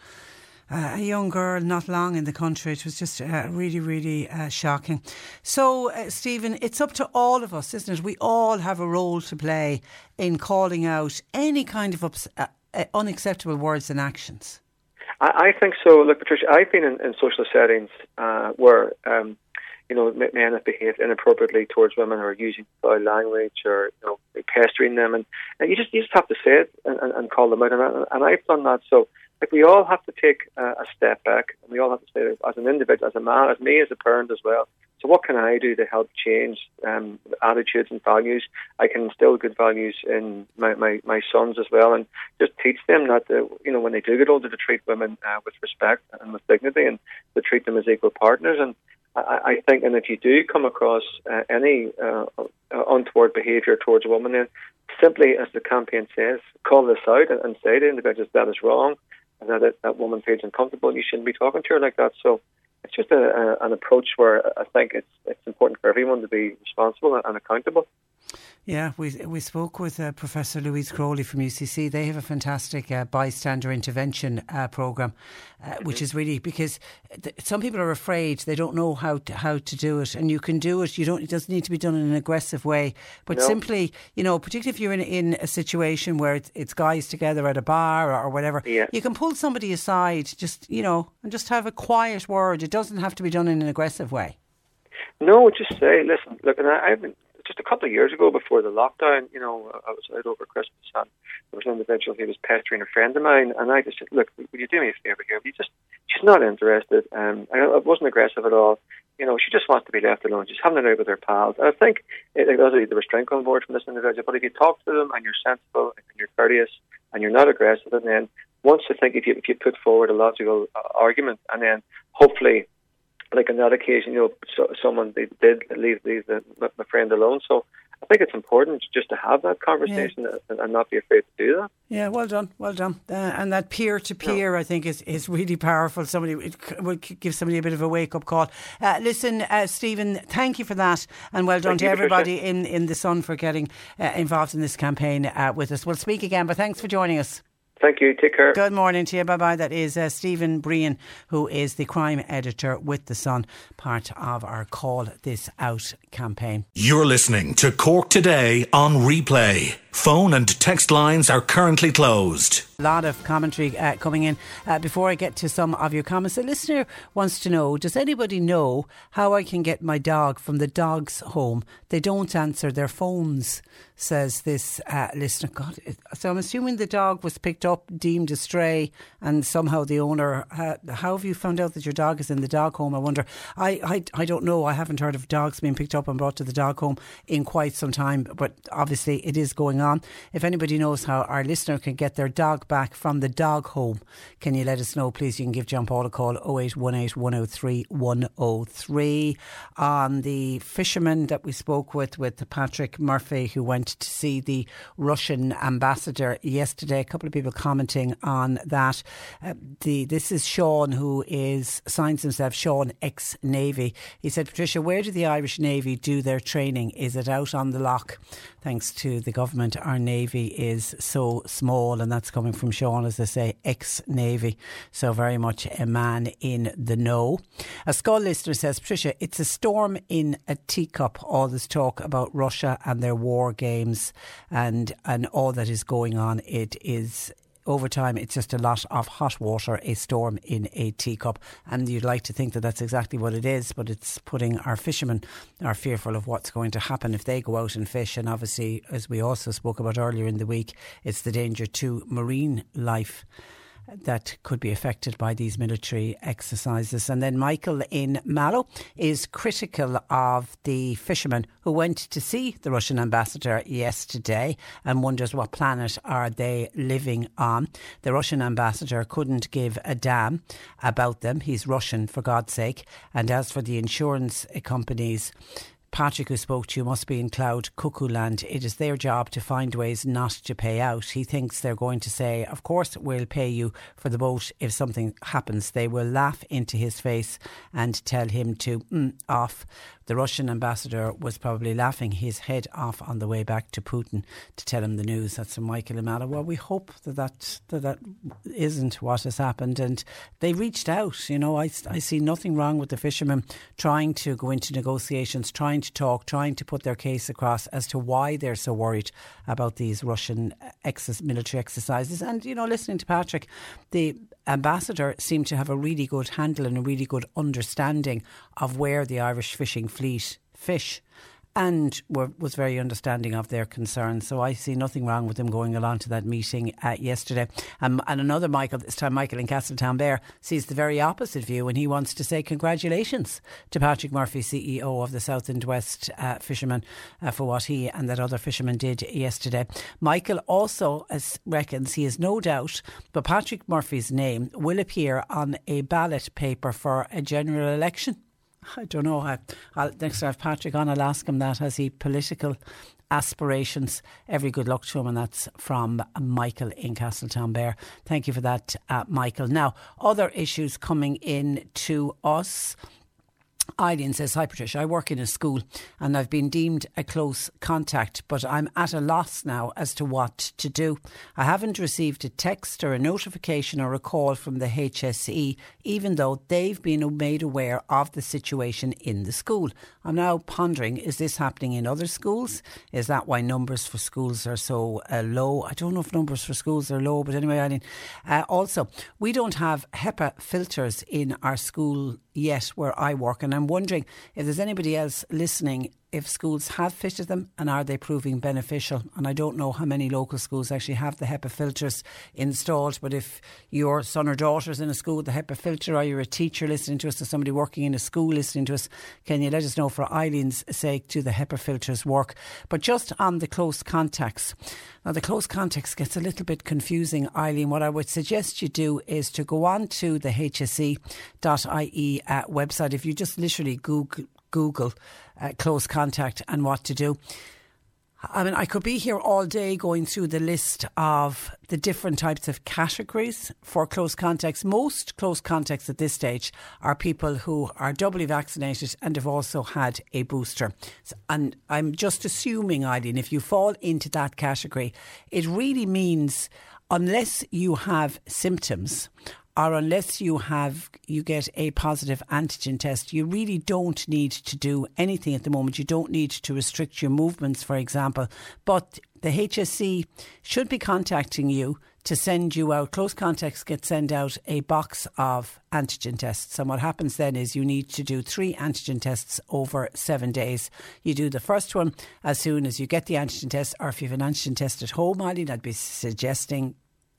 uh, a young girl, not long in the country. It was just uh, really, really uh, shocking. So, uh, Stephen, it's up to all of us, isn't it? We all have a role to play in calling out any kind of ups- uh, uh, unacceptable words and actions. I, I, think so. Look, Patricia, I've been in, in social settings where um, you know, men have behaved inappropriately towards women or using foul language or, you know, pestering them. And, and you just you just have to say it and, and, and call them out. And, and I've done that. So, like, we all have to take uh, a step back and we all have to say, as an individual, as a man, as me, as a parent as well. So, what can I do to help change um, attitudes and values? I can instill good values in my, my, my sons as well, and just teach them that uh, you know when they do get older to treat women uh, with respect and with dignity, and to treat them as equal partners. And I, I think, and if you do come across uh, any uh, untoward behaviour towards a woman, then simply, as the campaign says, call this out and, and say to individuals that is wrong, and that it, that woman feels uncomfortable. You shouldn't be talking to her like that. So it's just a, a, an approach where I think it's it's important for everyone to be responsible and accountable. Yeah, we we spoke with uh, Professor Louise Crowley from UCC. They have a fantastic uh, bystander intervention uh, program, uh, which is really because th- some people are afraid they don't know how to, how to do it, and you can do it. You don't. It doesn't need to be done in an aggressive way, but no. simply, you know, particularly if you're in in a situation where it's, it's guys together at a bar or, or whatever, yeah. you can pull somebody aside, just you know, and just have a quiet word. It doesn't have to be done in an aggressive way. No, just say, listen, look, and I, I've been just a couple of years ago before the lockdown, you know, I was out over Christmas and there was an individual who was pestering a friend of mine, and I just said, "Look, would you do me a favour here? You just, she's not interested." Um, I, I wasn't aggressive at all. You know, she just wants to be left alone. She's having it out with her pals. And I think it, it does the restraint on board from this individual. But if you talk to them and you're sensible and you're courteous and you're not aggressive, and then once I think if you if you put forward a logical uh, argument, and then hopefully, like on that occasion, you know, so, someone they did leave leave the, my friend alone. So I think it's important just to have that conversation yeah. and, and, not be afraid to do that. Yeah, well done, well done. Uh, and that peer to peer, I think, is, is really powerful. Somebody it will give somebody a bit of a wake up call. Uh, listen, uh, Stephen, thank you for that, and well done thank to everybody in, in the Sun for getting uh, involved in this campaign uh, with us. We'll speak again, but thanks for joining us. Thank you. Take care. Good morning to you. Bye bye. That is uh, Stephen Breen, who is the crime editor with The Sun, part of our Call This Out campaign. You're listening to Cork Today on replay. Phone and text lines are currently closed. A lot of commentary uh, coming in. Uh, before I get to some of your comments, a listener wants to know Does anybody know how I can get my dog from the dog's home? They don't answer their phones, says this uh, listener. God, so I'm assuming the dog was picked up, deemed a stray, and somehow the owner. Uh, how have you found out that your dog is in the dog home? I wonder. I, I, I don't know. I haven't heard of dogs being picked up and brought to the dog home in quite some time, but obviously it is going on. If anybody knows how our listener can get their dog back from the dog home, can you let us know, please? You can give John Paul a call 0818 103 103. On the fisherman that we spoke with, with Patrick Murphy, who went to see the Russian ambassador yesterday, a couple of people commenting on that. Uh, the This is Sean, who is signs himself Sean ex Navy. He said, Patricia, where do the Irish Navy do their training? Is it out on the lock? Thanks to the government our Navy is so small, and that's coming from Sean, as I say, ex Navy. So, very much a man in the know. A Schull listener says, Patricia, it's a storm in a teacup, all this talk about Russia and their war games and, and all that is going on. It is over time, it's just a lot of hot water, a storm in a teacup. And you'd like to think that that's exactly what it is, but it's putting our fishermen are fearful of what's going to happen if they go out and fish. And obviously, as we also spoke about earlier in the week, it's the danger to marine life that could be affected by these military exercises. And then Michael in Mallow is critical of the fishermen who went to see the Russian ambassador yesterday and wonders what planet are they living on. The Russian ambassador couldn't give a damn about them. He's Russian, for God's sake. And as for the insurance companies, Patrick, who spoke to you, must be in cloud cuckoo land. It is their job to find ways not to pay out. He thinks they're going to say, Of course, we'll pay you for the boat if something happens. They will laugh into his face and tell him to mm, off the Russian ambassador was probably laughing his head off on the way back to Putin to tell him the news. That's from Michael in Mallow. Well, we hope that that, that that isn't what has happened. And they reached out. You know, I, I see nothing wrong with the fishermen trying to go into negotiations, trying to talk, trying to put their case across as to why they're so worried about these Russian ex- military exercises. And, you know, listening to Patrick, the ambassador seemed to have a really good handle and a really good understanding of where the Irish fishing fleet fish and were, was very understanding of their concerns. So I see nothing wrong with them going along to that meeting uh, yesterday. Um, and another Michael, this time Michael in Castletown Castletownbere, sees the very opposite view and he wants to say congratulations to Patrick Murphy, CEO of the South and West uh, Fishermen, uh, for what he and that other fisherman did yesterday. Michael also reckons he has no doubt, but Patrick Murphy's name will appear on a ballot paper for a general election. I don't know. I, I'll, next I have Patrick on, I'll ask him that. Has he political aspirations? Every good luck to him. And that's from Michael in Castletownbere. Thank you for that, uh, Michael. Now, other issues coming in to us. Eileen says, Hi Patricia, I work in a school and I've been deemed a close contact, but I'm at a loss now as to what to do. I haven't received a text or a notification or a call from the HSE, even though they've been made aware of the situation in the school. I'm now pondering, is this happening in other schools? Is that why numbers for schools are so uh, low? I don't know if numbers for schools are low, but anyway, Eileen. Uh, also, we don't have HEPA filters in our school yet where I work. And I'm wondering if there's anybody else listening if schools have fitted them and are they proving beneficial. And I don't know how many local schools actually have the HEPA filters installed, but if your son or daughter is in a school with the HEPA filter or you're a teacher listening to us or somebody working in a school listening to us, can you let us know for Eileen's sake do the HEPA filters work? But just on the close contacts. Now, the close contacts gets a little bit confusing, Eileen. What I would suggest you do is to go on to the hse.ie uh, website. If you just literally Google, Google uh, close contact and what to do. I mean, I could be here all day going through the list of the different types of categories for close contacts. Most close contacts at this stage are people who are doubly vaccinated and have also had a booster. And I'm just assuming, Eileen, if you fall into that category, it really means unless you have symptoms or unless you have you get a positive antigen test, you really don't need to do anything at the moment. You don't need to restrict your movements, for example. But the HSE should be contacting you to send you out. Close contacts get sent out a box of antigen tests. And what happens then is you need to do three antigen tests over seven days. You do the first one as soon as you get the antigen test, or if you have an antigen test at home, Eileen, I'd be suggesting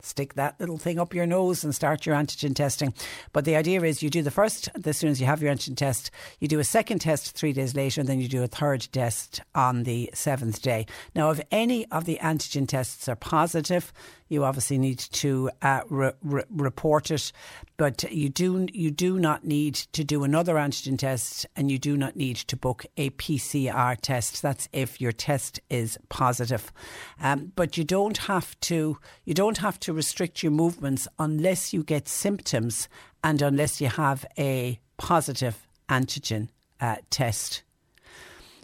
stick that little thing up your nose and start your antigen testing. But the idea is you do the first as soon as you have your antigen test, you do a second test three days later, and then you do a third test on the seventh day. Now, if any of the antigen tests are positive, you obviously need to uh, re- re- report it. But you do you do not need to do another antigen test, and you do not need to book a PCR test. That's if your test is positive. Um, but you don't have to you don't have to restrict your movements unless you get symptoms and unless you have a positive antigen uh, test.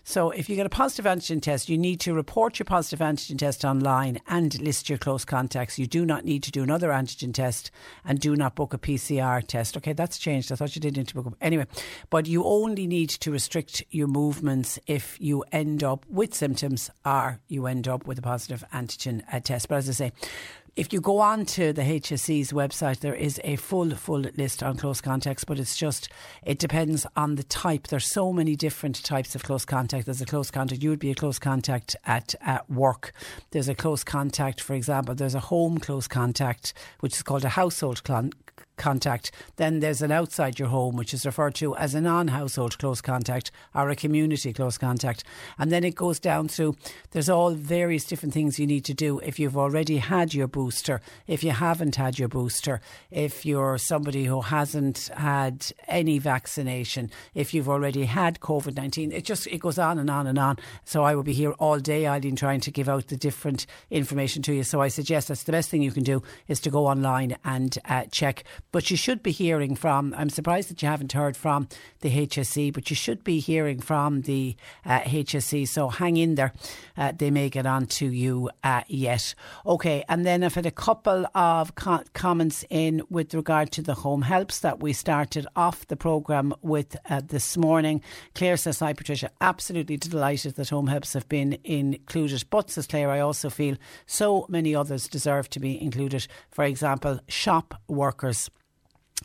So if you get a positive antigen test, you need to report your positive antigen test online and list your close contacts. You do not need to do another antigen test and do not book a PCR test. Okay, that's changed. I thought you did need to book. A, anyway, but you only need to restrict your movements if you end up with symptoms or you end up with a positive antigen uh, test. But as I say, if you go on to the HSE's website, there is a full, full list on close contacts, but it's just, it depends on the type. There's so many different types of close contact. There's a close contact, you would be a close contact at, at work. There's a close contact, for example, there's a home close contact, which is called a household cl- contact. Then there's an outside your home, which is referred to as a non household close contact or a community close contact. And then it goes down through, there's all various different things you need to do if you've already had your booster, if you haven't had your booster, if you're somebody who hasn't had any vaccination, if you've already had COVID 19. It just, it goes on and on and on. So I will be here all day, Eileen, trying to give out the different information to you. So I suggest that's the best thing you can do is to go online and uh, check but you should be hearing from, I'm surprised that you haven't heard from the HSE, but you should be hearing from the uh, HSE. So hang in there. Uh, they may get on to you uh, yet. Okay, and then I've had a couple of co- comments in with regard to the home helps that we started off the programme with uh, this morning. Claire says, Hi Patricia, absolutely delighted that home helps have been included. But, says Claire, I also feel so many others deserve to be included. For example, shop workers.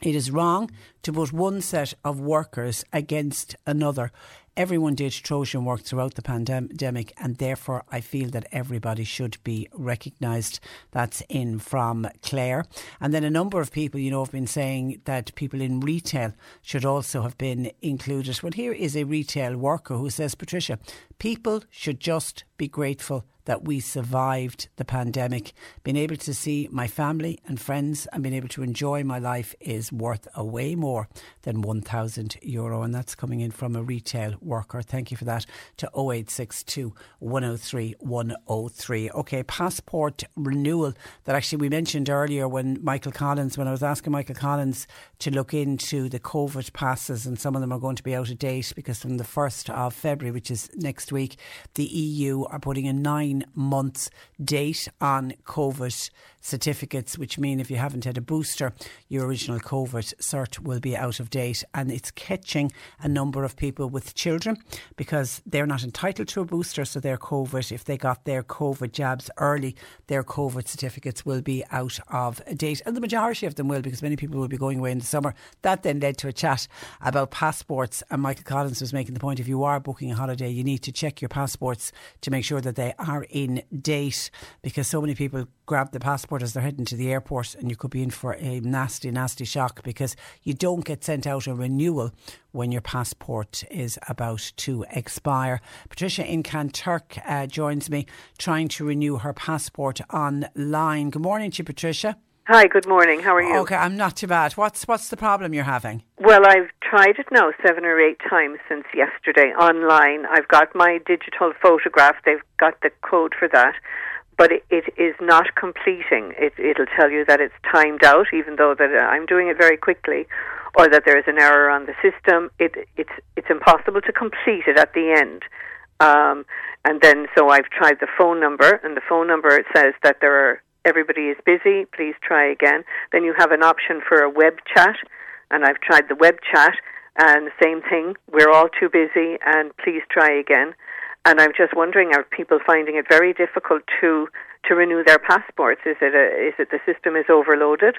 It is wrong to put one set of workers against another. Everyone did Trojan work throughout the pandemic, and therefore I feel that everybody should be recognised. That's in from Claire. And then a number of people, you know, have been saying that people in retail should also have been included. Well, here is a retail worker who says, Patricia, people should just be grateful that we survived the pandemic. Being able to see my family and friends and being able to enjoy my life is worth a way more than 1,000 euro. And that's coming in from a retail worker. Thank you for that to 0862 103 103. Okay, passport renewal that actually we mentioned earlier when Michael Collins, when I was asking Michael Collins to look into the COVID passes, and some of them are going to be out of date because from the 1st of February, which is next week, the EU are putting a nine months date on COVID certificates, which mean if you haven't had a booster, your original COVID cert will be out of date, and it's catching a number of people with children because they're not entitled to a booster, so their COVID, if they got their COVID jabs early, their COVID certificates will be out of date, and the majority of them will because many people will be going away in the summer. That then led to a chat about passports, and Michael Collins was making the point: if you are booking a holiday, you need to check your passports to make sure that they are in date because so many people grab the passport as they're heading to the airport and you could be in for a nasty, nasty shock because you don't get sent out a renewal when your passport is about to expire. Patricia in Kanturk uh, joins me trying to renew her passport online. Good morning to you, Patricia. Hi, good morning. How are you? Okay, I'm not too bad. What's what's the problem you're having? Well, I've tried it now seven or eight times since yesterday online. I've got my digital photograph. They've got the code for that but it, it is not completing. It, it'll tell you that it's timed out, even though that I'm doing it very quickly, or that there is an error on the system. It, it's it's impossible to complete it at the end. Um, and then, so I've tried the phone number, and the phone number it says that there are everybody is busy. Please try again. Then you have an option for a web chat, and I've tried the web chat, and the same thing. We're all too busy, and please try again. And I'm just wondering, are people finding it very difficult to to renew their passports? Is it a, is it the system is overloaded?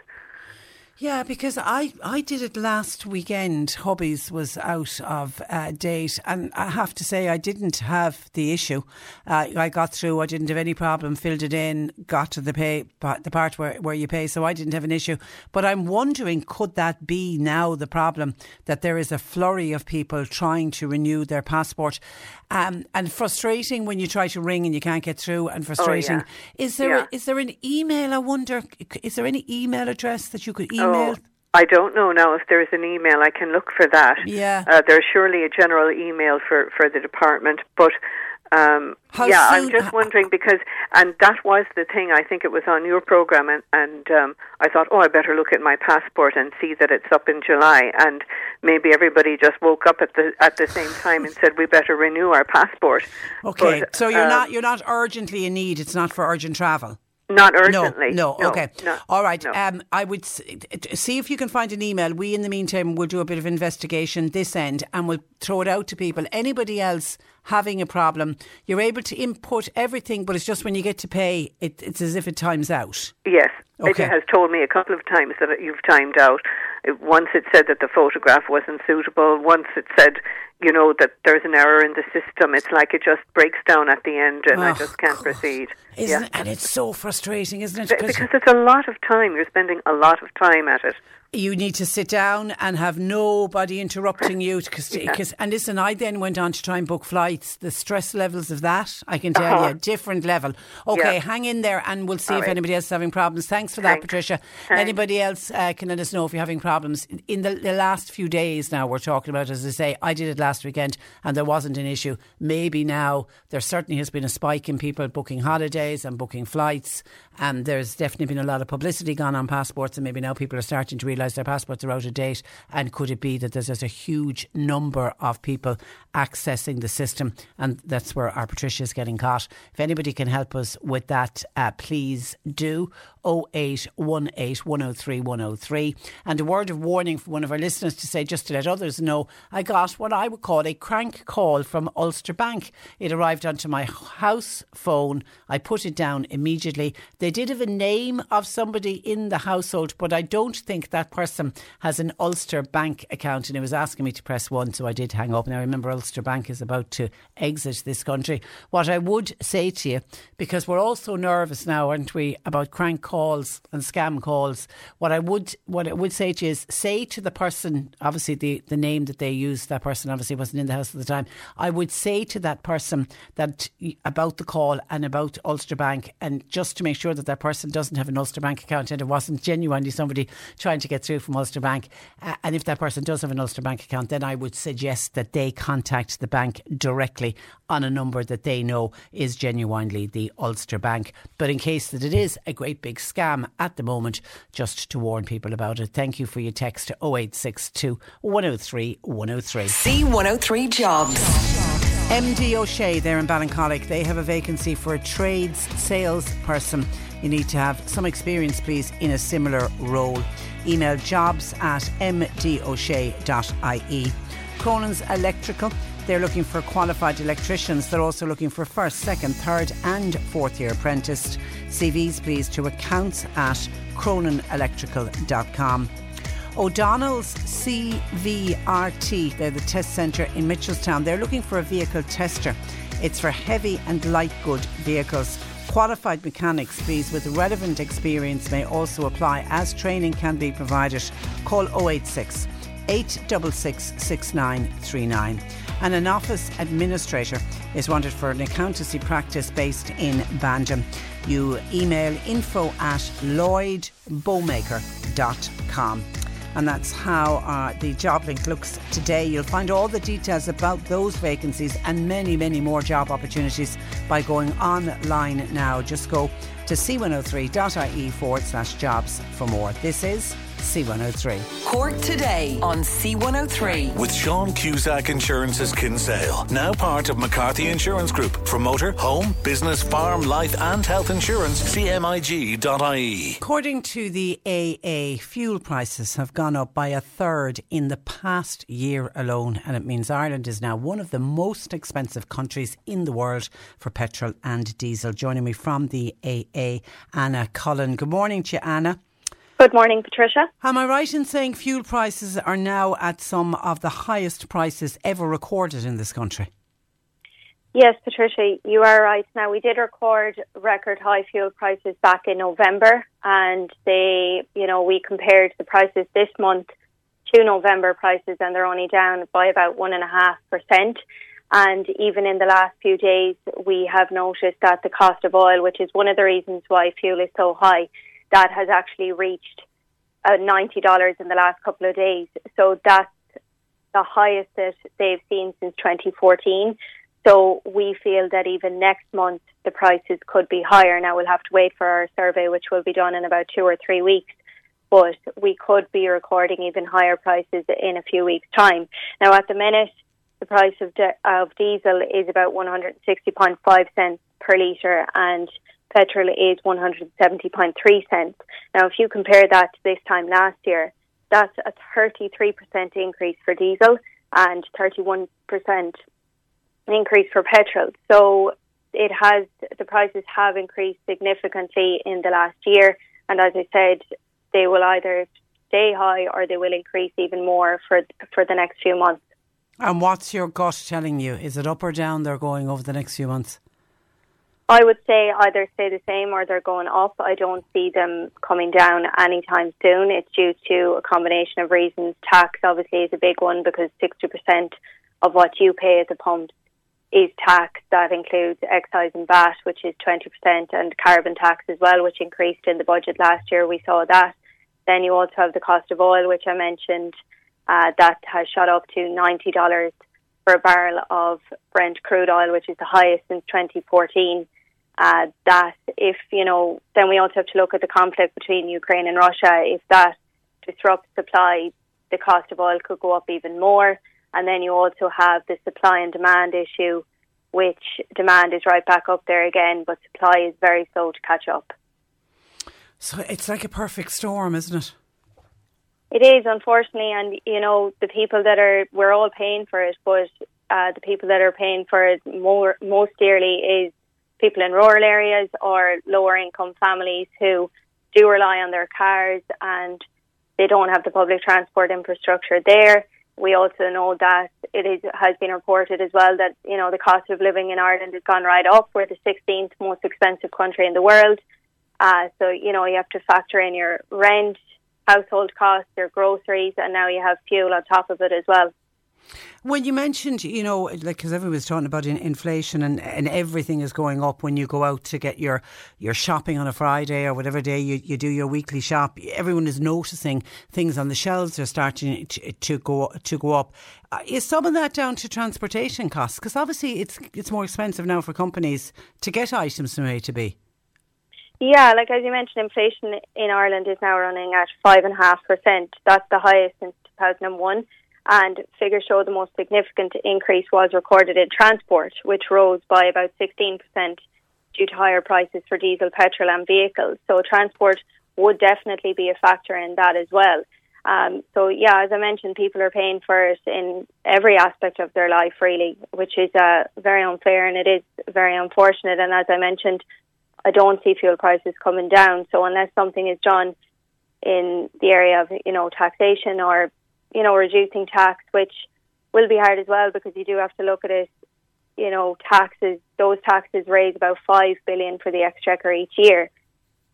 Yeah, because I, I did it last weekend. Hobbies was out of uh, date, and I have to say I didn't have the issue. Uh, I got through. I didn't have any problem. Filled it in. Got to the pay the part where, where you pay, so I didn't have an issue. But I'm wondering, could that be now the problem that there is a flurry of people trying to renew their passport, um, and frustrating when you try to ring and you can't get through, and frustrating. Oh, yeah. Is there yeah. a, is there an email? I wonder. Is there any email address that you could email? Oh, I don't know now if there's an email. I can look for that. Yeah. Uh, there's surely a general email for, for the department, but um, yeah, I'm just wondering because, and that was the thing. I think it was on your program, and, and um, I thought, oh, I better look at my passport and see that it's up in July. And maybe everybody just woke up at the at the same time and said we better renew our passport. Okay, but, so you're um, not you're not urgently in need. It's not for urgent travel. Not urgently. No, no, okay. No, All right. no. Um, I would see if you can find an email. We, in the meantime, will do a bit of investigation this end and we'll throw it out to people. Anybody else having a problem, you're able to input everything, but it's just when you get to pay, it, it's as if it times out. Yes. Okay. It has told me a couple of times that you've timed out. Once it said that the photograph wasn't suitable. Once it said, you know, that there's an error in the system. It's like it just breaks down at the end and I Oh, just can't God. proceed. Isn't yeah. it? And it's so frustrating, isn't it? 'Cause Because it's a lot of time. You're spending a lot of time at it. You need to sit down and have nobody interrupting you. Cause, 'cause- and listen, I then went on to try and book flights. The stress levels of that, I can tell Uh-huh. you, different level. Okay, Yeah. hang in there and we'll see All if right. anybody else is having problems. Thanks for that, Patricia. Thanks. Anybody else uh, can let us know if you're having problems. In the, the last few days now, we're talking about, as I say, I did it last weekend and there wasn't an issue. Maybe now there certainly has been a spike in people booking holidays and booking flights. And there's definitely been a lot of publicity gone on passports, and maybe now people are starting to realise their passports are out of date. And could it be that there's just a huge number of people accessing the system, and that's where our Patricia is getting caught? If anybody can help us with that, uh, please do. 0818 103 103. And a word of warning from one of our listeners to say, just to let others know, I got what I would call a crank call from Ulster Bank. It arrived onto my house phone. I put it down immediately. They did have a name of somebody in the household, but I don't think that person has an Ulster Bank account. And it was asking me to press one, so I did hang up. Now, remember, Ulster Bank is about to exit this country. What I would say to you, because we're all so nervous now, aren't we, about crank calls and scam calls. What I would what I would say to you is say to the person, obviously the, the name that they used, that person obviously wasn't in the house at the time. I would say to that person that about the call and about Ulster Bank, and just to make sure that that person doesn't have an Ulster Bank account and it wasn't genuinely somebody trying to get through from Ulster Bank. Uh, and if that person does have an Ulster Bank account, then I would suggest that they contact the bank directly on a number that they know is genuinely the Ulster Bank. But in case that it is a great big scam at the moment, just to warn people about it, thank you for your text to 0862 103 103. C103 Jobs. MD O'Shea there in Ballincollig, they have a vacancy for a trades salesperson. You need to have some experience, please, in a similar role. Email jobs at mdoshea.ie. Cronin's Electrical. They're looking for qualified electricians. They're also looking for first, second, third, and fourth year apprenticed. CVs, please, to accounts at croninelectrical.com. O'Donnell's CVRT, they're the test centre in Mitchelstown. They're looking for a vehicle tester. It's for heavy and light good vehicles. Qualified mechanics, please, with relevant experience may also apply as training can be provided. Call 086 866 6939. And an office administrator is wanted for an accountancy practice based in Banjum. You email info at lloydbowmaker.com and that's how uh, the job link looks today. You'll find all the details about those vacancies and many, many more job opportunities by going online now. Just go to c103.ie forward slash jobs for more. This is C103. Cork today on C103. With Sean Cusack Insurance's Kinsale, now part of McCarthy Insurance Group. For motor, home, business, farm, life, and health insurance, cmig.ie. According to the AA, fuel prices have gone up by a third in the past year alone, and it means Ireland is now one of the most expensive countries in the world for petrol and diesel. Joining me from the AA, Anna Cullen. Good morning to you, Anna. Good morning, Patricia. Am I right in saying fuel prices are now at some of the highest prices ever recorded in this country? Yes, Patricia, you are right. Now, we did record record high fuel prices back in November, and they, you know, we compared the prices this month to November prices, and they're only down by about 1.5%. And even in the last few days, we have noticed that the cost of oil, which is one of the reasons why fuel is so high, that has actually reached uh, $90 in the last couple of days. So that's the highest that they've seen since 2014. So we feel that even next month the prices could be higher. Now we'll have to wait for our survey, which will be done in about two or three weeks. But we could be recording even higher prices in a few weeks' time. Now, at the minute, the price of, of diesel is about 160.5 cents per litre, and petrol is 170.3 cents. Now, if you compare that to this time last year, that's a 33% increase for diesel and 31% increase for petrol. So it has, the prices have increased significantly in the last year. And as I said, they will either stay high or they will increase even more for, for the next few months. And what's your gut telling you? Is it up or down they're going over the next few months? I would say either stay the same or they're going up. I don't see them coming down anytime soon. It's due to a combination of reasons. Tax obviously is a big one because 60% of what you pay at the pump is tax. That includes excise and VAT, which is 20%, and carbon tax as well, which increased in the budget last year. We saw that. Then you also have the cost of oil, which I mentioned, uh, that has shot up to $90 for a barrel of Brent crude oil, which is the highest since 2014 uh, that if, you know, then we also have to look at the conflict between Ukraine and Russia. If that disrupts supply, the cost of oil could go up even more. And then you also have the supply and demand issue, which demand is right back up there again, but supply is very slow to catch up. So it's like a perfect storm, isn't it? It is, unfortunately, and you know the people that are we're all paying for it, but uh, the people that are paying for it more most dearly is people in rural areas or lower income families who do rely on their cars and they don't have the public transport infrastructure there. We also know that it is, has been reported as well that you know the cost of living in Ireland has gone right up. We're the 16th most expensive country in the world. Uh, so you know you have to factor in your rent, household costs, your groceries, and now you have fuel on top of it as well. When you mentioned, you know, like because everyone's talking about in, inflation and, and everything is going up when you go out to get your your shopping on a Friday or whatever day you, you do your weekly shop. Everyone is noticing things on the shelves are starting to, to go to go up. Uh, is some of that down to transportation costs? Because obviously it's it's more expensive now for companies to get items from A to B. Yeah, like as you mentioned, inflation in Ireland is now running at five and a half percent. That's the highest since two thousand and one and figures show the most significant increase was recorded in transport, which rose by about 16% due to higher prices for diesel, petrol, and vehicles. So, transport would definitely be a factor in that as well. Um, so yeah, as I mentioned, people are paying for it in every aspect of their life, really, which is uh, very unfair and it is very unfortunate. And as I mentioned, I don't see fuel prices coming down. So unless something is done in the area of you know taxation or you know reducing tax, which will be hard as well because you do have to look at it. You know, taxes; those taxes raise about five billion for the exchequer each year.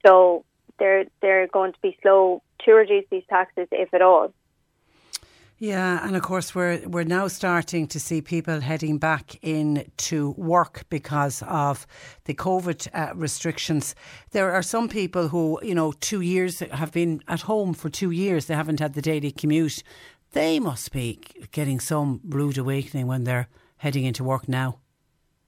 So they're they're going to be slow to reduce these taxes, if at all. Yeah, and of course we're we're now starting to see people heading back in to work because of the COVID uh, restrictions. There are some people who, you know, two years have been at home for two years. They haven't had the daily commute. They must be getting some rude awakening when they're heading into work now.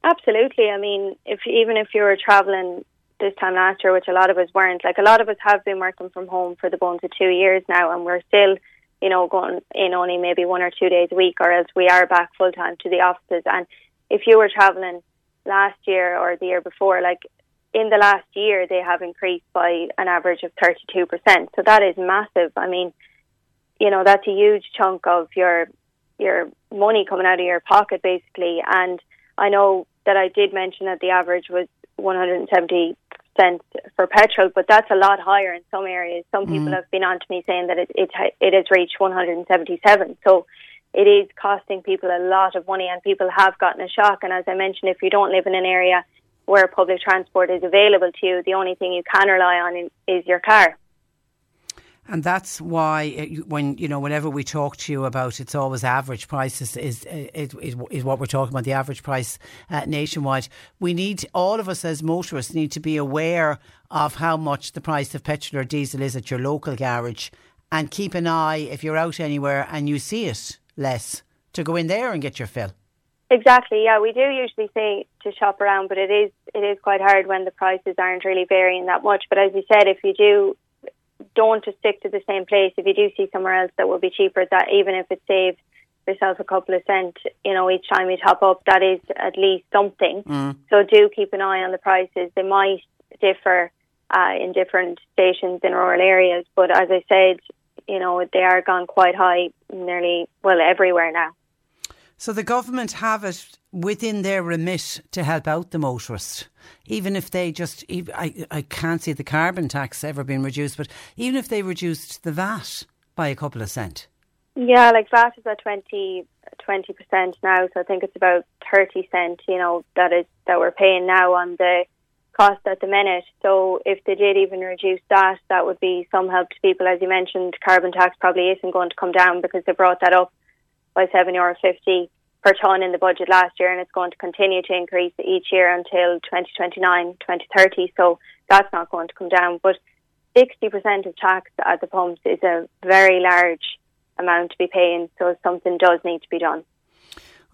Absolutely. I mean, if even if you were traveling this time last year, which a lot of us weren't. Like a lot of us have been working from home for the bones of two years now, and we're still, you know, going in only maybe one or two days a week, or else we are back full time to the offices. And if you were traveling last year or the year before, like in the last year, they have increased by an average of 32%. So that is massive. I mean, you know, that's a huge chunk of your your money coming out of your pocket, basically. And I know that I did mention that the average was 170 cent for petrol, but that's a lot higher in some areas. Some people mm. have been on to me saying that it, it it has reached 177. So it is costing people a lot of money, and people have gotten a shock. And as I mentioned, if you don't live in an area where public transport is available to you, the only thing you can rely on is your car. And that's why it, when you know whenever we talk to you about it's always average prices is is, is, is what we're talking about the average price uh, nationwide. We need all of us as motorists need to be aware of how much the price of petrol or diesel is at your local garage, and keep an eye if you're out anywhere and you see it less to go in there and get your fill. Exactly. Yeah, we do usually say to shop around, but it is it is quite hard when the prices aren't really varying that much. But as you said, if you do don't just stick to the same place. If you do see somewhere else that will be cheaper, that even if it saves yourself a couple of cents, you know, each time you top up, that is at least something. Mm. So do keep an eye on the prices. They might differ uh, in different stations in rural areas, but as I said, you know, they are gone quite high nearly, well, everywhere now. So the government have it within their remit to help out the motorist, even if they just, I, I can't see the carbon tax ever being reduced, but even if they reduced the VAT by a couple of cent. Yeah, like VAT is at 20 percent now, so I think it's about thirty cent. You know that is that we're paying now on the cost at the minute. So if they did even reduce that, that would be some help to people. As you mentioned, carbon tax probably isn't going to come down because they brought that up by seven euro fifty per tonne in the budget last year, and it's going to continue to increase each year until 2029, 2030. So that's not going to come down. But 60% of tax at the pumps is a very large amount to be paying, so something does need to be done.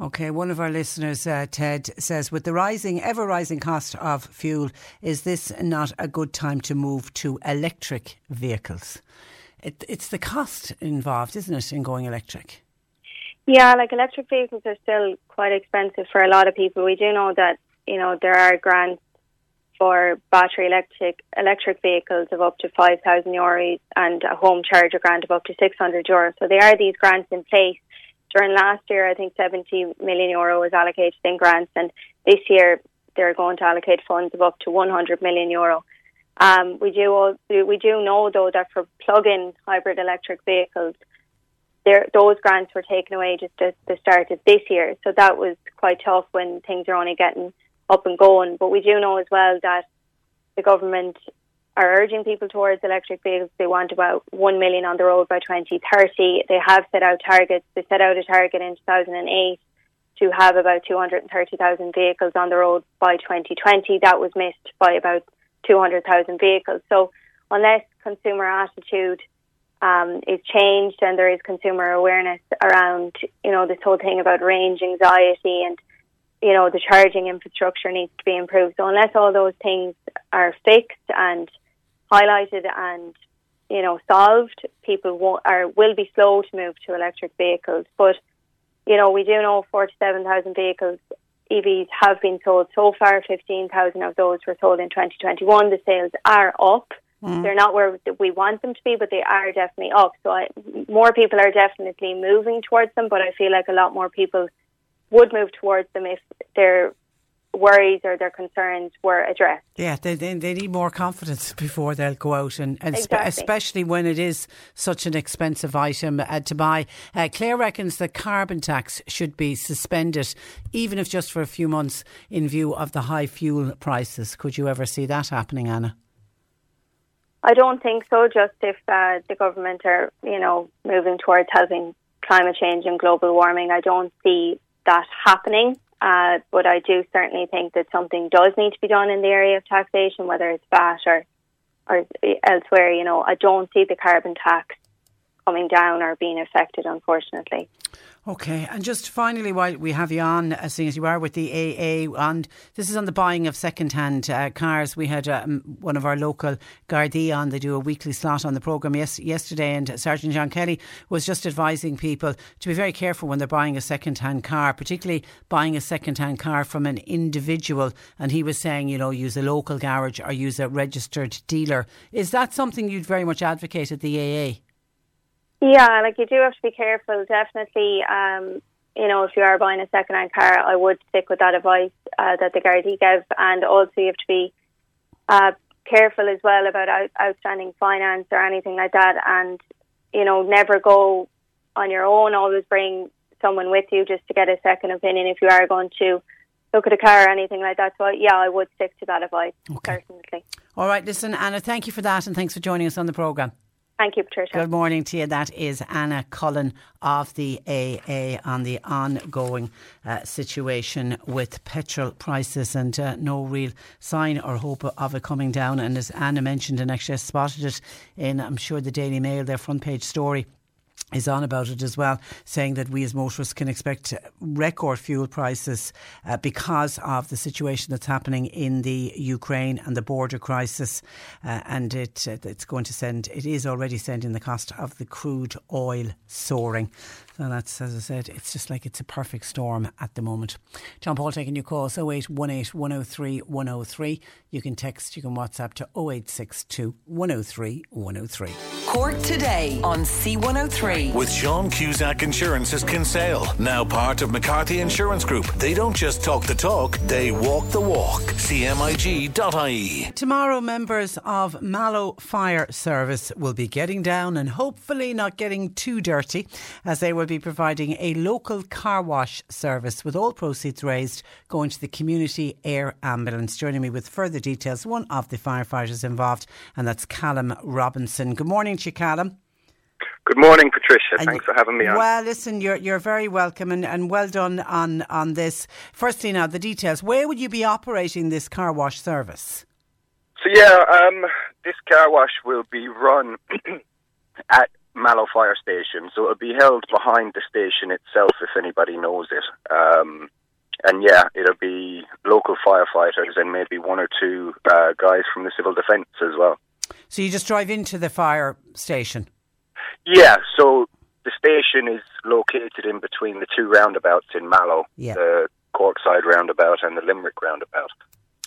Okay, one of our listeners, uh, Ted, says, with the rising, ever rising cost of fuel, is this not a good time to move to electric vehicles? It, it's the cost involved, isn't it, in going electric? Yeah, like electric vehicles are still quite expensive for a lot of people. We do know that you know there are grants for battery electric electric vehicles of up to five thousand euros and a home charger grant of up to six hundred euros. So there are these grants in place. During last year, I think seventy million euro was allocated in grants, and this year they're going to allocate funds of up to one hundred million euro. Um, we do all, we do know though that for plug-in hybrid electric vehicles, there, those grants were taken away just at the start of this year. So that was quite tough when things are only getting up and going. But we do know as well that the government are urging people towards electric vehicles. They want about 1 million on the road by 2030. They have set out targets. They set out a target in 2008 to have about 230,000 vehicles on the road by 2020. That was missed by about 200,000 vehicles. So unless consumer attitude um, is changed and there is consumer awareness around, you know, this whole thing about range anxiety and, you know, the charging infrastructure needs to be improved. So unless all those things are fixed and highlighted and, you know, solved, people will, are, will be slow to move to electric vehicles. But, you know, we do know 47,000 vehicles EVs have been sold so far. 15,000 of those were sold in 2021. The sales are up Mm. They're not where we want them to be, but they are definitely up. So I, more people are definitely moving towards them, but I feel like a lot more people would move towards them if they're worries or their concerns were addressed. Yeah, they, they, they need more confidence before they'll go out, and, and exactly. especially when it is such an expensive item uh, to buy. Uh, Claire reckons the carbon tax should be suspended, even if just for a few months, in view of the high fuel prices. Could you ever see that happening, Anna? I don't think so. Just if uh, the government are, you know, moving towards helping climate change and global warming, I don't see that happening. Uh, but I do certainly think that something does need to be done in the area of taxation, whether it's VAT or or elsewhere. You know, I don't see the carbon tax coming down or being affected, unfortunately. Okay, and just finally, while we have you on, uh, seeing as you are with the AA, and this is on the buying of second-hand uh, cars. We had um, one of our local Gardaí on. They do a weekly slot on the programme yes, yesterday, and Sergeant John Kelly was just advising people to be very careful when they're buying a second-hand car, particularly buying a second-hand car from an individual. And he was saying, you know, use a local garage or use a registered dealer. Is that something you'd very much advocate at the AA? Yeah, like you do have to be careful. Definitely, um, you know, if you are buying a second-hand car, I would stick with that advice uh, that the Gardaí gave, and also you have to be uh, careful as well about out- outstanding finance or anything like that, and you know, never go on your own. Always bring someone with you just to get a second opinion if you are going to look at a car or anything like that. So yeah, I would stick to that advice okay. certainly. All right, listen, Anna, thank you for that, and thanks for joining us on the programme. Thank you, Patricia. Good morning to you. That is Anna Cullen of the AA on the ongoing uh, situation with petrol prices and uh, no real sign or hope of it coming down. And as Anna mentioned, and actually I spotted it in, I'm sure, the Daily Mail, their front page story is on about it as well, saying that we as motorists can expect record fuel prices uh, because of the situation that's happening in the Ukraine and the border crisis, uh, and it uh, it's going to send it is already sending the cost of the crude oil soaring. So that's, as I said, it's just like it's a perfect storm at the moment. John Paul taking your calls 0818 103 103. You can text, you can WhatsApp to 0862 103 103. Cork today on C103. With Sean Cusack Insurance's Kinsale, now part of McCarthy Insurance Group. They don't just talk the talk, they walk the walk. CMIG.ie. Tomorrow, members of Mallow Fire Service will be getting down and hopefully not getting too dirty as they will be providing a local car wash service with all proceeds raised going to the Community Air Ambulance. Joining me with further details, one of the firefighters involved, and that's Callum Robinson. Good morning to you, Callum. Good morning, Patricia. And Thanks for having me on. Well, listen, you're you're very welcome and, and well done on on this. Firstly, now the details. Where would you be operating this car wash service? So yeah, um, this car wash will be run at Mallow Fire Station, so it'll be held behind the station itself if anybody knows it. Um, and yeah, it'll be local firefighters and maybe one or two uh, guys from the civil defence as well. So you just drive into the fire station? Yeah, so the station is located in between the two roundabouts in Mallow, yeah. the Corkside roundabout and the Limerick roundabout.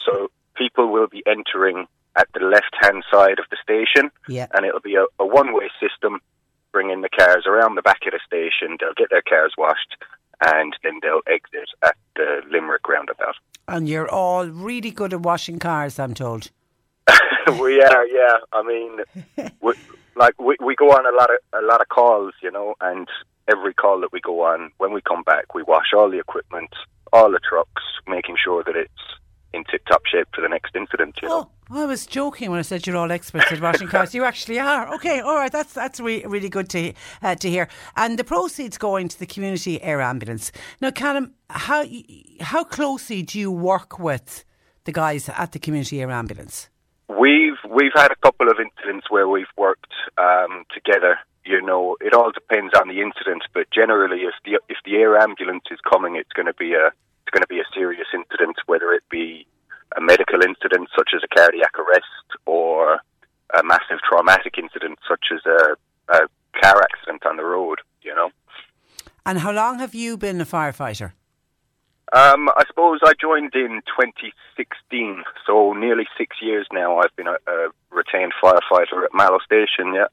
So people will be entering at the left hand side of the station, yeah. and it'll be a, a one way system bringing the cars around the back of the station. They'll get their cars washed, and then they'll exit at the Limerick roundabout. And you're all really good at washing cars, I'm told. we are, yeah. I mean, we, like we we go on a lot of a lot of calls, you know, and every call that we go on, when we come back, we wash all the equipment, all the trucks, making sure that it's in tip top shape for the next incident. You know? Oh, I was joking when I said you're all experts at washing cars. You actually are. Okay, all right. That's that's re- really good to uh, to hear. And the proceeds going to the community air ambulance. Now, Callum, how how closely do you work with the guys at the community air ambulance? We've we've had a couple of incidents where we've worked um, together. You know, it all depends on the incident, but generally, if the if the air ambulance is coming, it's going to be a going to be a serious incident, whether it be a medical incident such as a cardiac arrest or a massive traumatic incident such as a, a car accident on the road. You know. And how long have you been a firefighter? Um, I suppose I joined in 2016, so nearly six years now. I've been a, a retained firefighter at Mallow Station. Yeah.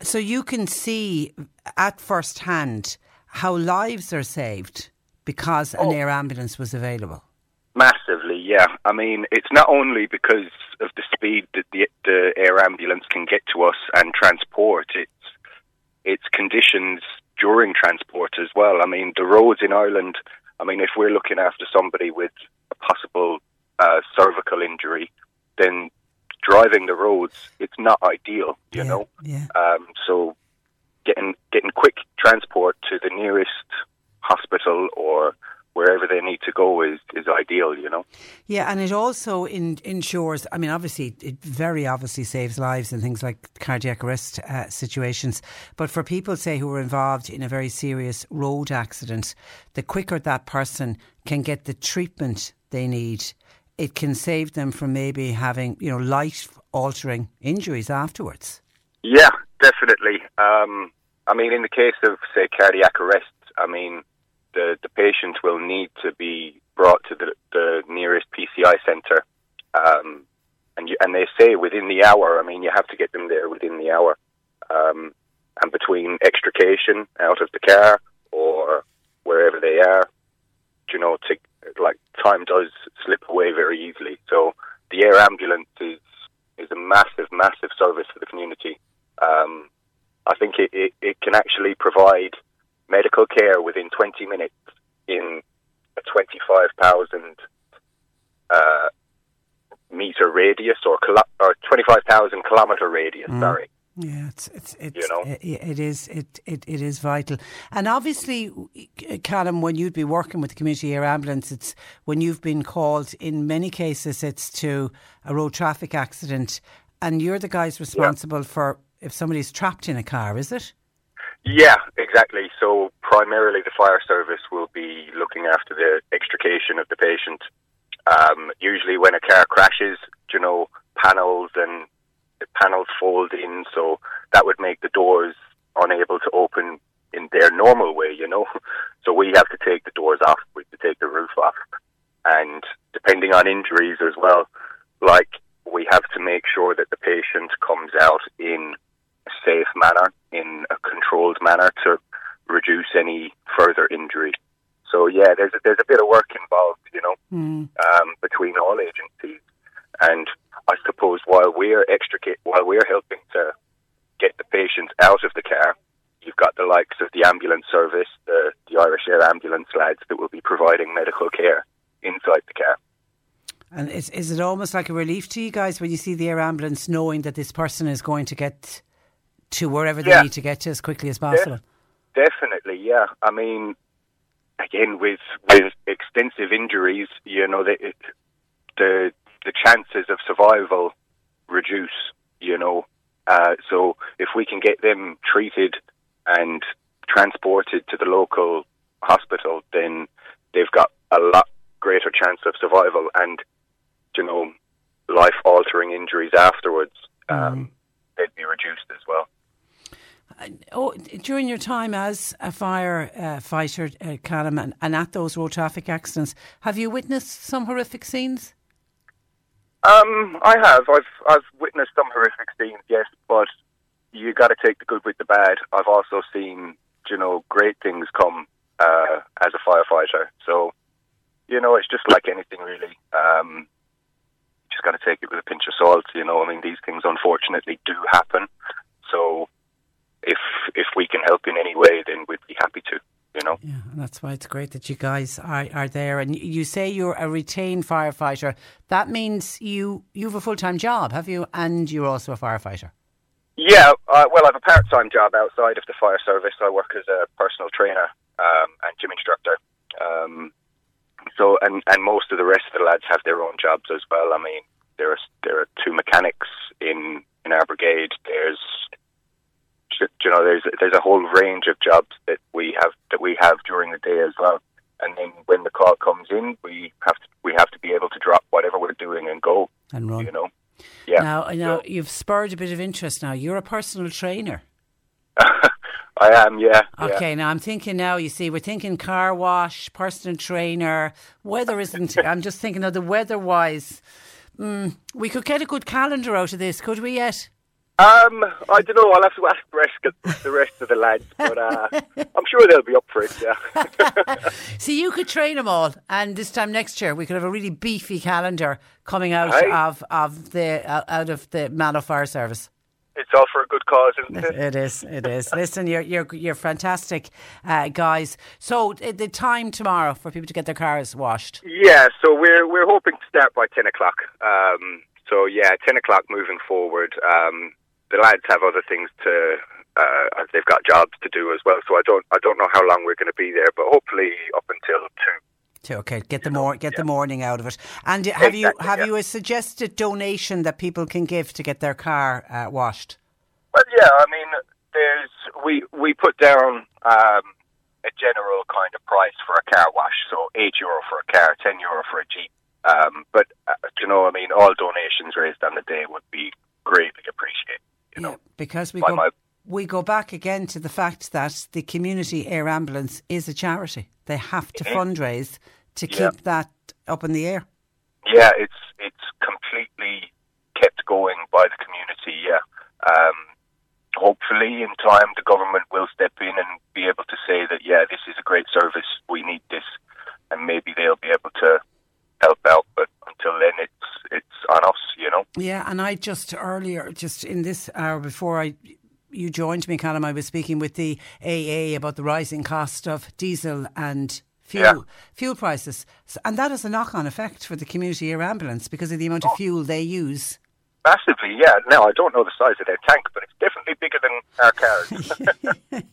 So you can see at first hand how lives are saved because an Oh. air ambulance was available. Massively, yeah. I mean, it's not only because of the speed that the, the air ambulance can get to us and transport. It's it's conditions during transport as well. I mean, the roads in Ireland. I mean, if we're looking after somebody with a possible uh, cervical injury, then driving the roads it's not ideal. You know. Yeah. Um, so getting getting quick transport to the nearest hospital or wherever they need to go is, is ideal, you know. Yeah, and it also in, ensures, I mean, obviously, it very obviously saves lives in things like cardiac arrest uh, situations. But for people, say, who are involved in a very serious road accident, the quicker that person can get the treatment they need, it can save them from maybe having, you know, life altering injuries afterwards. Yeah, definitely. Um, I mean, in the case of, say, cardiac arrest, I mean, the, the patient will need to be brought to the, the nearest PCI centre. Um, and, you, and they say within the hour, I mean, you have to get them there within the hour. Um, and between extrication out of the car or wherever they are, you know, to, like time does slip away very easily. So the air ambulance is is a massive, massive service for the community. Um, I think it, it, it can actually provide medical care within 20 minutes in a 25,000 uh, meter radius or, kilo- or 25,000 kilometer radius, sorry. Yeah, it's it's it's You know? it, it is it, it it is vital, and obviously, Callum, when you'd be working with the community air ambulance, it's when you've been called. In many cases, it's to a road traffic accident, and you're the guys responsible for if somebody's trapped in a car. Is it? Yeah, exactly. So primarily the fire service will be looking after the extrication of the patient. Um, usually when a car crashes, you know, panels and panels fold in, so that would make the doors unable to open in their normal way, you know. So we have to take the doors off, we have to take the roof off. And depending on injuries as well, like we have to make sure that the patient comes out in safe manner, in a controlled manner to reduce any further injury. So yeah, there's a, there's a bit of work involved, you know, um, between all agencies. And I suppose while we're extricate, while we're helping to get the patients out of the car, you've got the likes of the ambulance service, the, the Irish Air Ambulance lads that will be providing medical care inside the car. And is is it almost like a relief to you guys when you see the air ambulance, knowing that this person is going to get to wherever they Yeah. need to get to as quickly as possible? Definitely, yeah. I mean, again, with with extensive injuries, you know, the the the chances of survival reduce. You know, uh, so if we can get them treated and transported to the local hospital, then they've got a lot greater chance of survival and you know life altering injuries afterwards. Um, They'd be reduced as well. Oh, during your time as a fire uh, uh, Callum, and, and at those road traffic accidents, have you witnessed some horrific scenes? Um, I have. I've I've witnessed some horrific scenes, yes, but you got to take the good with the bad. I've also seen, you know, great things come uh, as a firefighter. So, you know, it's just like anything, really. Um, just got to take it with a pinch of salt. You know, I mean, these things unfortunately do happen. So, if if we can help in any way, then we'd be happy to. You know. Yeah, and that's why it's great that you guys are, are there. And you- say you're a retained firefighter. That means you you have a full time job, have you? And you're also a firefighter. Yeah, uh, well, I have a part-time job outside of the fire service. I work as a personal trainer um, and gym instructor. Um, so, and and most of the rest of the lads have their own jobs as well. I mean, there are there are two mechanics in in our brigade. There's you know there's there's a whole range of jobs that we have that we have during the day as well. And then when the call comes in, we have to we have to be able to drop whatever we're doing and go. And run. You know. Yeah. Now, now you've spurred a bit of interest. Now you're a personal trainer. I am, yeah. Okay, yeah. now I'm thinking now, you see, we're thinking car wash, personal trainer, weather isn't, I'm just thinking of the weather wise. Mm, we could get a good calendar out of this, could we yet? Um, I don't know. I'll have to ask the rest, the rest of the lads, but uh, I'm sure they'll be up for it. Yeah. See, you could train them all, and this time next year we could have a really beefy calendar coming out Aye. of of the uh, out of the Mallow Fire Service. It's all for a good cause, isn't it? It is. It is. Listen, you're you're you're fantastic, uh, guys. So the time tomorrow for people to get their cars washed. Yeah. So we're we're hoping to start by ten o'clock. Um, so yeah, ten o'clock moving forward. Um, the lads have other things to. Uh, they've got jobs to do as well, so I don't I don't know how long we're going to be there, but hopefully up until two. To, okay, get the more get the morning out of it. And have you Exactly, have yeah. you a suggested donation that people can give to get their car uh, washed? Well, yeah, I mean, there's we we put down um, a general kind of price for a car wash, so eight euro for a car, ten euro for a jeep. Um, but uh, you know, I mean, all donations raised on the day would be greatly appreciated. You know, Because we go my we go back again to the fact that the community air ambulance is a charity. They have to fundraise to keep that up in the air. yeah, it's it's completely kept going by the community. Yeah. Um, hopefully, in time, the government will step in and be able to say that yeah, this is a great service. We need this, and maybe they'll be able to help out. But until then, it's it's on us. You know. Yeah, and I just earlier, just in this hour before I you joined me, Callum, I was speaking with the AA about the rising cost of diesel and fuel Yeah. fuel prices, and that has a knock on effect for the community air ambulance because of the amount of oh. fuel they use. Massively, yeah. Now I don't know the size of their tank, but it's definitely bigger than our cars.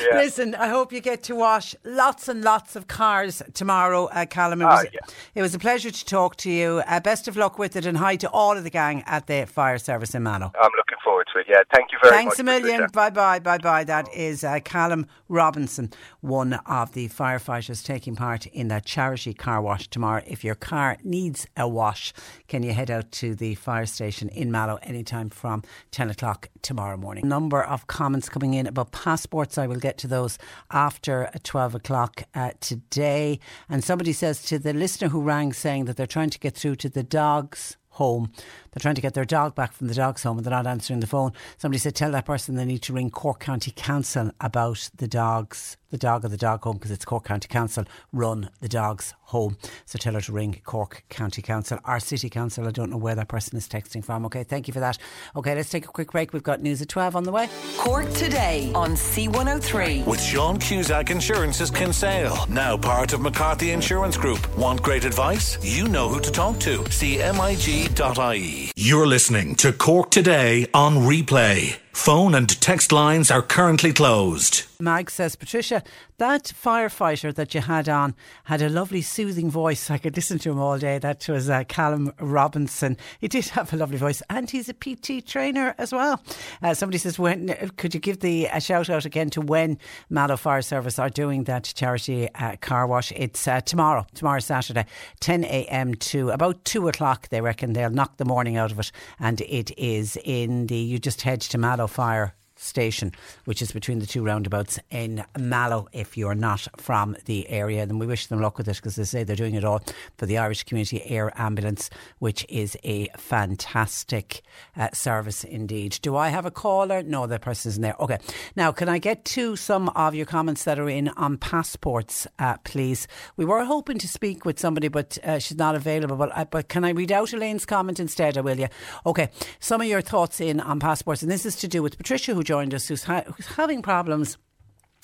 Yeah. Listen, I hope you get to wash lots and lots of cars tomorrow, uh, Callum. It Ah, was, yeah. it was a pleasure to talk to you. Uh, best of luck with it, and hi to all of the gang at the fire service in Mallow. I'm looking forward to it. Yeah, thank you very Thanks much. Thanks a million. Bye bye. Bye bye. That is uh, Callum Robinson, one of the firefighters taking part in that charity car wash tomorrow. If your car needs a wash, can you head out to the fire station in Mallow anytime from 10 o'clock tomorrow morning? Number of comments coming in about passports. I will get to those after 12 o'clock uh, today. And somebody says to the listener who rang saying that they're trying to get through to the dogs home. They're trying to get their dog back from the dog's home and they're not answering the phone. Somebody said, tell that person they need to ring Cork County Council about the dogs, the dog of the dog home, because it's Cork County Council run the dog's home. So tell her to ring Cork County Council. Our City Council, I don't know where that person is texting from. Okay, thank you for that. Okay, let's take a quick break. We've got news at 12 on the way. Cork today on C103. With Sean Cusack Insurance's Kinsale, now part of McCarthy Insurance Group. Want great advice? You know who to talk to. CMIG.ie. You're listening to Cork Today on replay. Phone and text lines are currently closed. Mag says, Patricia, that firefighter that you had on had a lovely soothing voice. I could listen to him all day. That was uh, Callum Robinson. He did have a lovely voice and he's a PT trainer as well. Uh, somebody says, when could you give the a shout out again to when Mallow Fire Service are doing that charity uh, car wash? It's uh, tomorrow, tomorrow Saturday, 10 a.m. to about 2 o'clock. They reckon they'll knock the morning out of it. And it is in the, you just head to Mallow Fire station, which is between the two roundabouts in Mallow, if you're not from the area. And we wish them luck with it because they say they're doing it all for the Irish Community Air Ambulance, which is a fantastic uh, service indeed. Do I have a caller? No, the person isn't there. Okay. Now, can I get to some of your comments that are in on passports, uh, please? We were hoping to speak with somebody, but uh, she's not available. But, uh, but can I read out Elaine's comment instead, or will you? Okay. Some of your thoughts in on passports, and this is to do with Patricia, who joined us, who's, ha- who's having problems.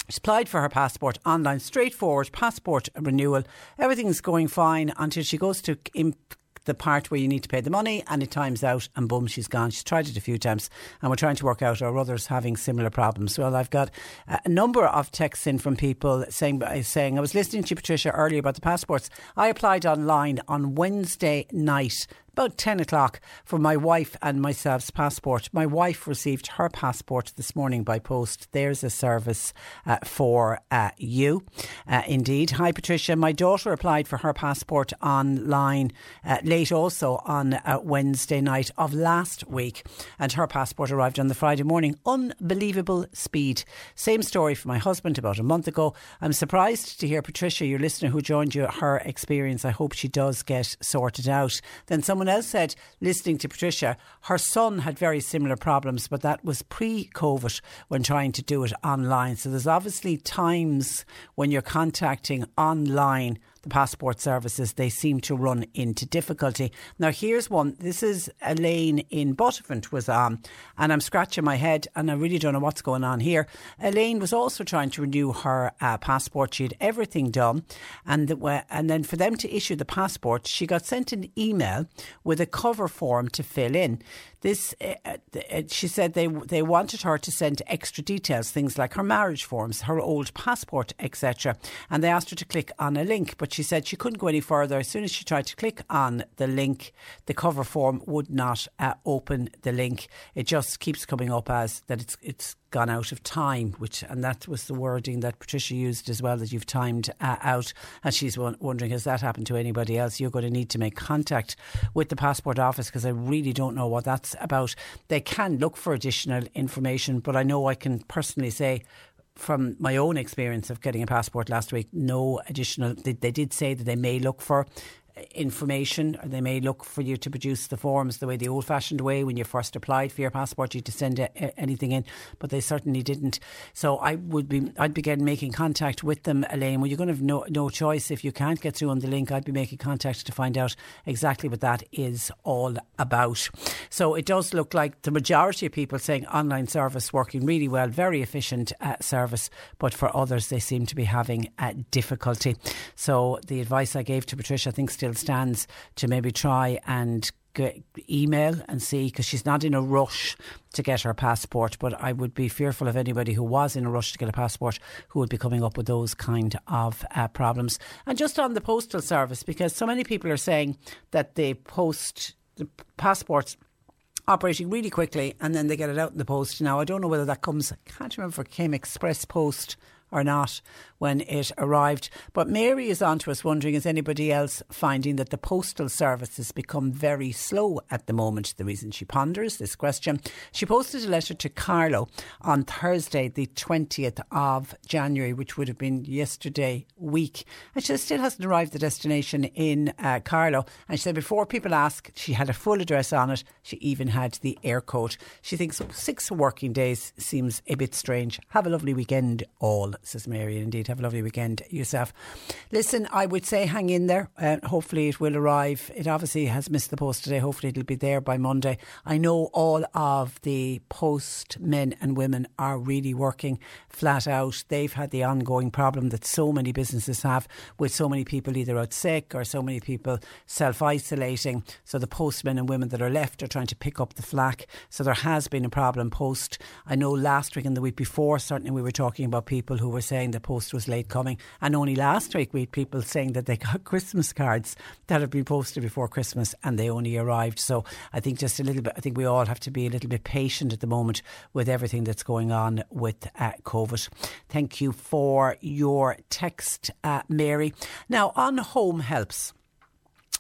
She's applied for her passport online, straightforward passport renewal. Everything's going fine until she goes to imp- the part where you need to pay the money and it times out and boom, she's gone. She's tried it a few times and we're trying to work out are others having similar problems. Well, I've got a number of texts in from people saying, uh, saying I was listening to Patricia earlier about the passports. I applied online on Wednesday night about 10 o'clock for my wife and myself's passport. My wife received her passport this morning by post. There's a service uh, for uh, you. Uh, indeed. Hi, Patricia. My daughter applied for her passport online uh, late also on uh, Wednesday night of last week, and her passport arrived on the Friday morning. Unbelievable speed. Same story for my husband about a month ago. I'm surprised to hear Patricia, your listener who joined you, her experience. I hope she does get sorted out. Then someone else said, listening to Patricia, her son had very similar problems, but that was pre COVID when trying to do it online. So there's obviously times when you're contacting online the passport services, they seem to run into difficulty. Now, here's one. This is Elaine in Buttevant was on, and I'm scratching my head, and I really don't know what's going on here. Elaine was also trying to renew her uh, passport. She had everything done, and the, and then for them to issue the passport, she got sent an email with a cover form to fill in. This, uh, uh, she said they they wanted her to send extra details, things like her marriage forms, her old passport, etc. And they asked her to click on a link, but she said she couldn't go any further. As soon as she tried to click on the link, the cover form would not uh, open the link. It just keeps coming up as that it's it's gone out of time, which and that was the wording that Patricia used as well that you've timed uh, out. And she's wondering has that happened to anybody else? You're going to need to make contact with the passport office because I really don't know what that's about. They can look for additional information, but I know I can personally say from my own experience of getting a passport last week, no additional. They, they, did say that they may look for information or they may look for you to produce the forms the way the old fashioned way. When you first applied for your passport you to send a, anything in but they certainly didn't. So I would be I'd begin making contact with them Elaine. Well you're going to have no, no choice if you can't get through on the link. I'd be making contact to find out exactly what that is all about. So it does look like the majority of people saying online service working really well very efficient uh, service but for others they seem to be having uh, difficulty. So the advice I gave to Patricia I think still still stands to maybe try and get email and see because she's not in a rush to get her passport. But I would be fearful of anybody who was in a rush to get a passport who would be coming up with those kind of uh, problems. And just on the postal service, because so many people are saying that they post the passports operating really quickly and then they get it out in the post. Now, I don't know whether that comes, I can't remember if it came express post or not when it arrived. But Mary is on to us wondering is anybody else finding that the postal service has become very slow at the moment? The reason she ponders this question. She posted a letter to Carlow on Thursday, the 20th of January, which would have been yesterday week. And she still hasn't arrived at the destination in uh, Carlow. And she said before people ask, she had a full address on it. She even had the Eircode. She thinks six working days seems a bit strange. Have a lovely weekend, all, says Mary. Indeed have a lovely weekend yourself. Listen, I would say hang in there. Uh, hopefully it will arrive. It obviously has missed the post today. Hopefully it'll be there by Monday. I know all of the post men and women are really working flat out. They've had the ongoing problem that so many businesses have with so many people either out sick or so many people self isolating. So the postmen and women that are left are trying to pick up the slack. So there has been a problem post. I know last week and the week before, certainly we were talking about people who were saying the post was late coming. And only last week we had people saying that they got Christmas cards that had been posted before Christmas and they only arrived. So I think just a little bit, I think we all have to be a little bit patient at the moment with everything that's going on with uh, COVID. Thank you for your text, uh, Mary. Now, on home helps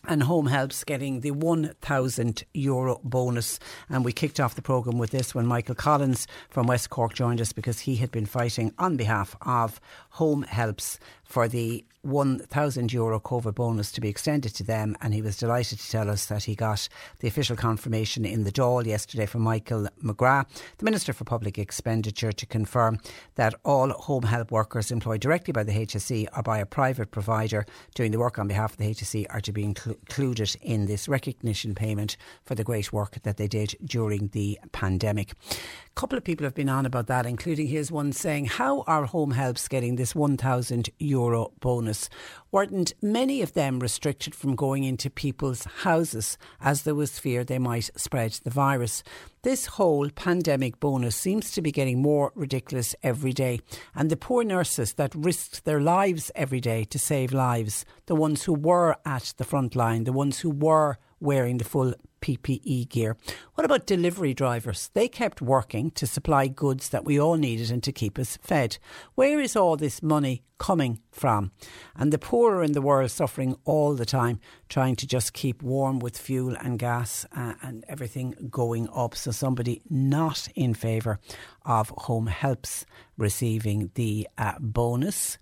and Home Helps getting the 1,000 euro bonus. And we kicked off the programme with this when Michael Collins from West Cork joined us because he had been fighting on behalf of Home Helps for the 1,000 euro COVID bonus to be extended to them. And he was delighted to tell us that he got the official confirmation in the Dáil yesterday from Michael McGrath, the Minister for Public Expenditure, to confirm that all home help workers employed directly by the HSE or by a private provider doing the work on behalf of the HSE are to be inclu- included in this recognition payment for the great work that they did during the pandemic. A couple of people have been on about that, including here's one saying, How are home helps getting this 1,000 euro bonus? Weren't many of them restricted from going into people's houses as there was fear they might spread the virus? This whole pandemic bonus seems to be getting more ridiculous every day. And the poor nurses that risked their lives every day to save lives, the ones who were at the front line, the ones who were wearing the full PPE gear. What about delivery drivers? They kept working to supply goods that we all needed and to keep us fed. Where is all this money coming from? And the poorer in the world suffering all the time, trying to just keep warm with fuel and gas uh, and everything going up. So somebody not in favour of home helps receiving the uh, bonus.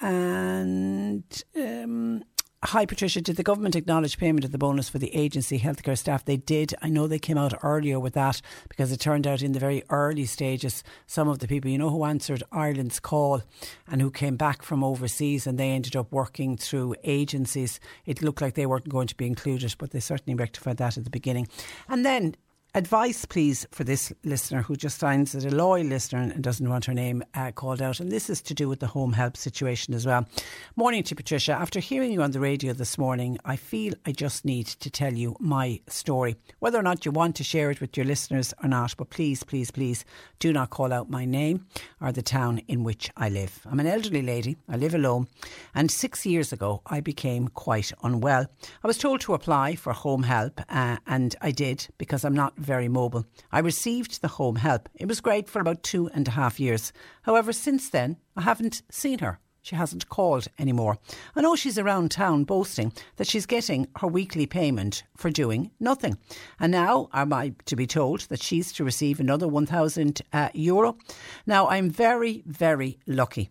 And um, Hi, Patricia. Did the government acknowledge payment of the bonus for the agency healthcare staff? They did. I know they came out earlier with that because it turned out in the very early stages, some of the people, you know, who answered Ireland's call and who came back from overseas and they ended up working through agencies, it looked like they weren't going to be included, but they certainly rectified that at the beginning. And then advice, please, for this listener who just finds it a loyal listener and doesn't want her name uh, called out. And this is to do with the home help situation as well. Morning to Patricia. After hearing you on the radio this morning, I feel I just need to tell you my story. Whether or not you want to share it with your listeners or not, but please, please, please do not call out my name or the town in which I live. I'm an elderly lady. I live alone. And six years ago, I became quite unwell. I was told to apply for home help, uh, and I did because I'm not very mobile. I received the home help. It was great for about two and a half years. However, since then, I haven't seen her. She hasn't called anymore. I know she's around town boasting that she's getting her weekly payment for doing nothing. And now am I to be told that she's to receive another 1,000 uh, euro? Now, I'm very, very lucky.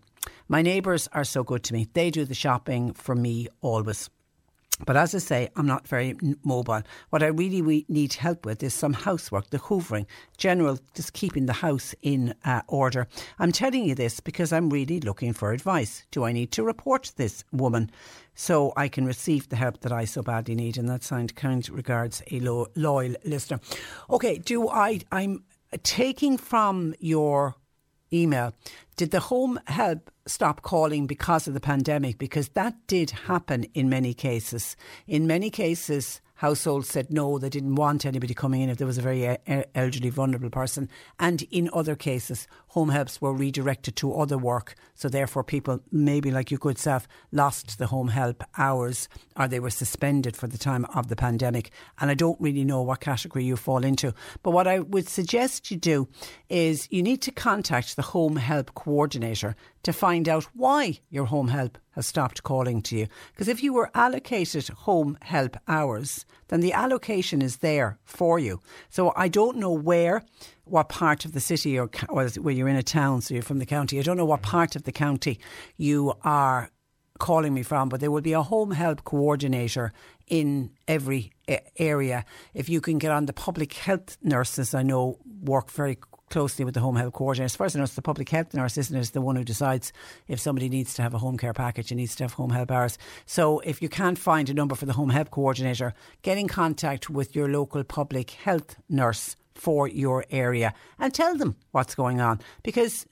My neighbours are so good to me. They do the shopping for me always. But as I say, I'm not very mobile. What I really need help with is some housework, the hoovering, general, just keeping the house in uh, order. I'm telling you this because I'm really looking for advice. Do I need to report this woman so I can receive the help that I so badly need? And that signed kind regards a lo- loyal listener. Okay, do I? I'm taking from your email. Did the home help stop calling because of the pandemic? Because that did happen in many cases. In many cases, households said no, they didn't want anybody coming in if there was a very elderly, vulnerable person. And in other cases, home helps were redirected to other work. So therefore, people, maybe like you could self, lost the home help hours or they were suspended for the time of the pandemic. And I don't really know what category you fall into. But what I would suggest you do is you need to contact the home help coordinator to find out why your home help has stopped calling to you. Because if you were allocated home help hours, then the allocation is there for you. So I don't know where, what part of the city or where you're in a town, so you're from the county. I don't know what part of the county you are calling me from, but there will be a home help coordinator in every area. If you can get on the public health nurses, I know work very closely with the home health coordinator. As far as I know, it's the public health nurse, isn't it, is the one who decides if somebody needs to have a home care package and needs to have home help hours. So if you can't find a number for the home health coordinator, get in contact with your local public health nurse for your area and tell them what's going on because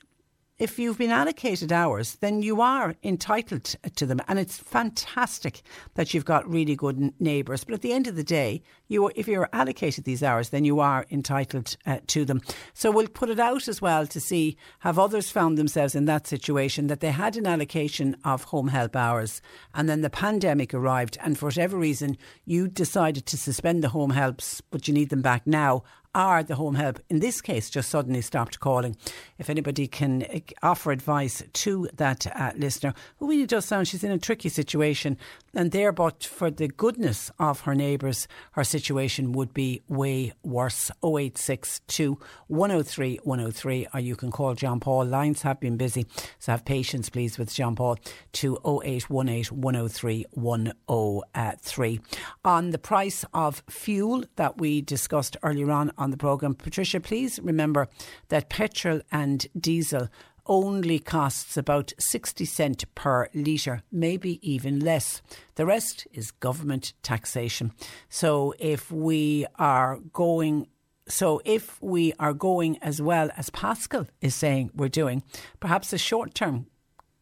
if you've been allocated hours, then you are entitled to them. And it's fantastic that you've got really good neighbours. But at the end of the day, you, if you're allocated these hours, then you are entitled uh, to them. So we'll put it out as well to see have others found themselves in that situation that they had an allocation of home help hours and then the pandemic arrived and for whatever reason you decided to suspend the home helps, but you need them back now are the home help in this case just suddenly stopped calling. If anybody can uh, offer advice to that uh, listener, who really does sound she's in a tricky situation, and there, but for the goodness of her neighbours, her situation would be way worse. 0862 103 103, or you can call John Paul. Lines have been busy, so have patience, please, with John Paul to 0818 103 103. On the price of fuel that we discussed earlier on on the programme, Patricia, please remember that petrol and diesel only costs about 60 cent per litre, maybe even less. The rest is government taxation. So if we are going so if we are going as well as Paschal is saying we're doing, perhaps a short term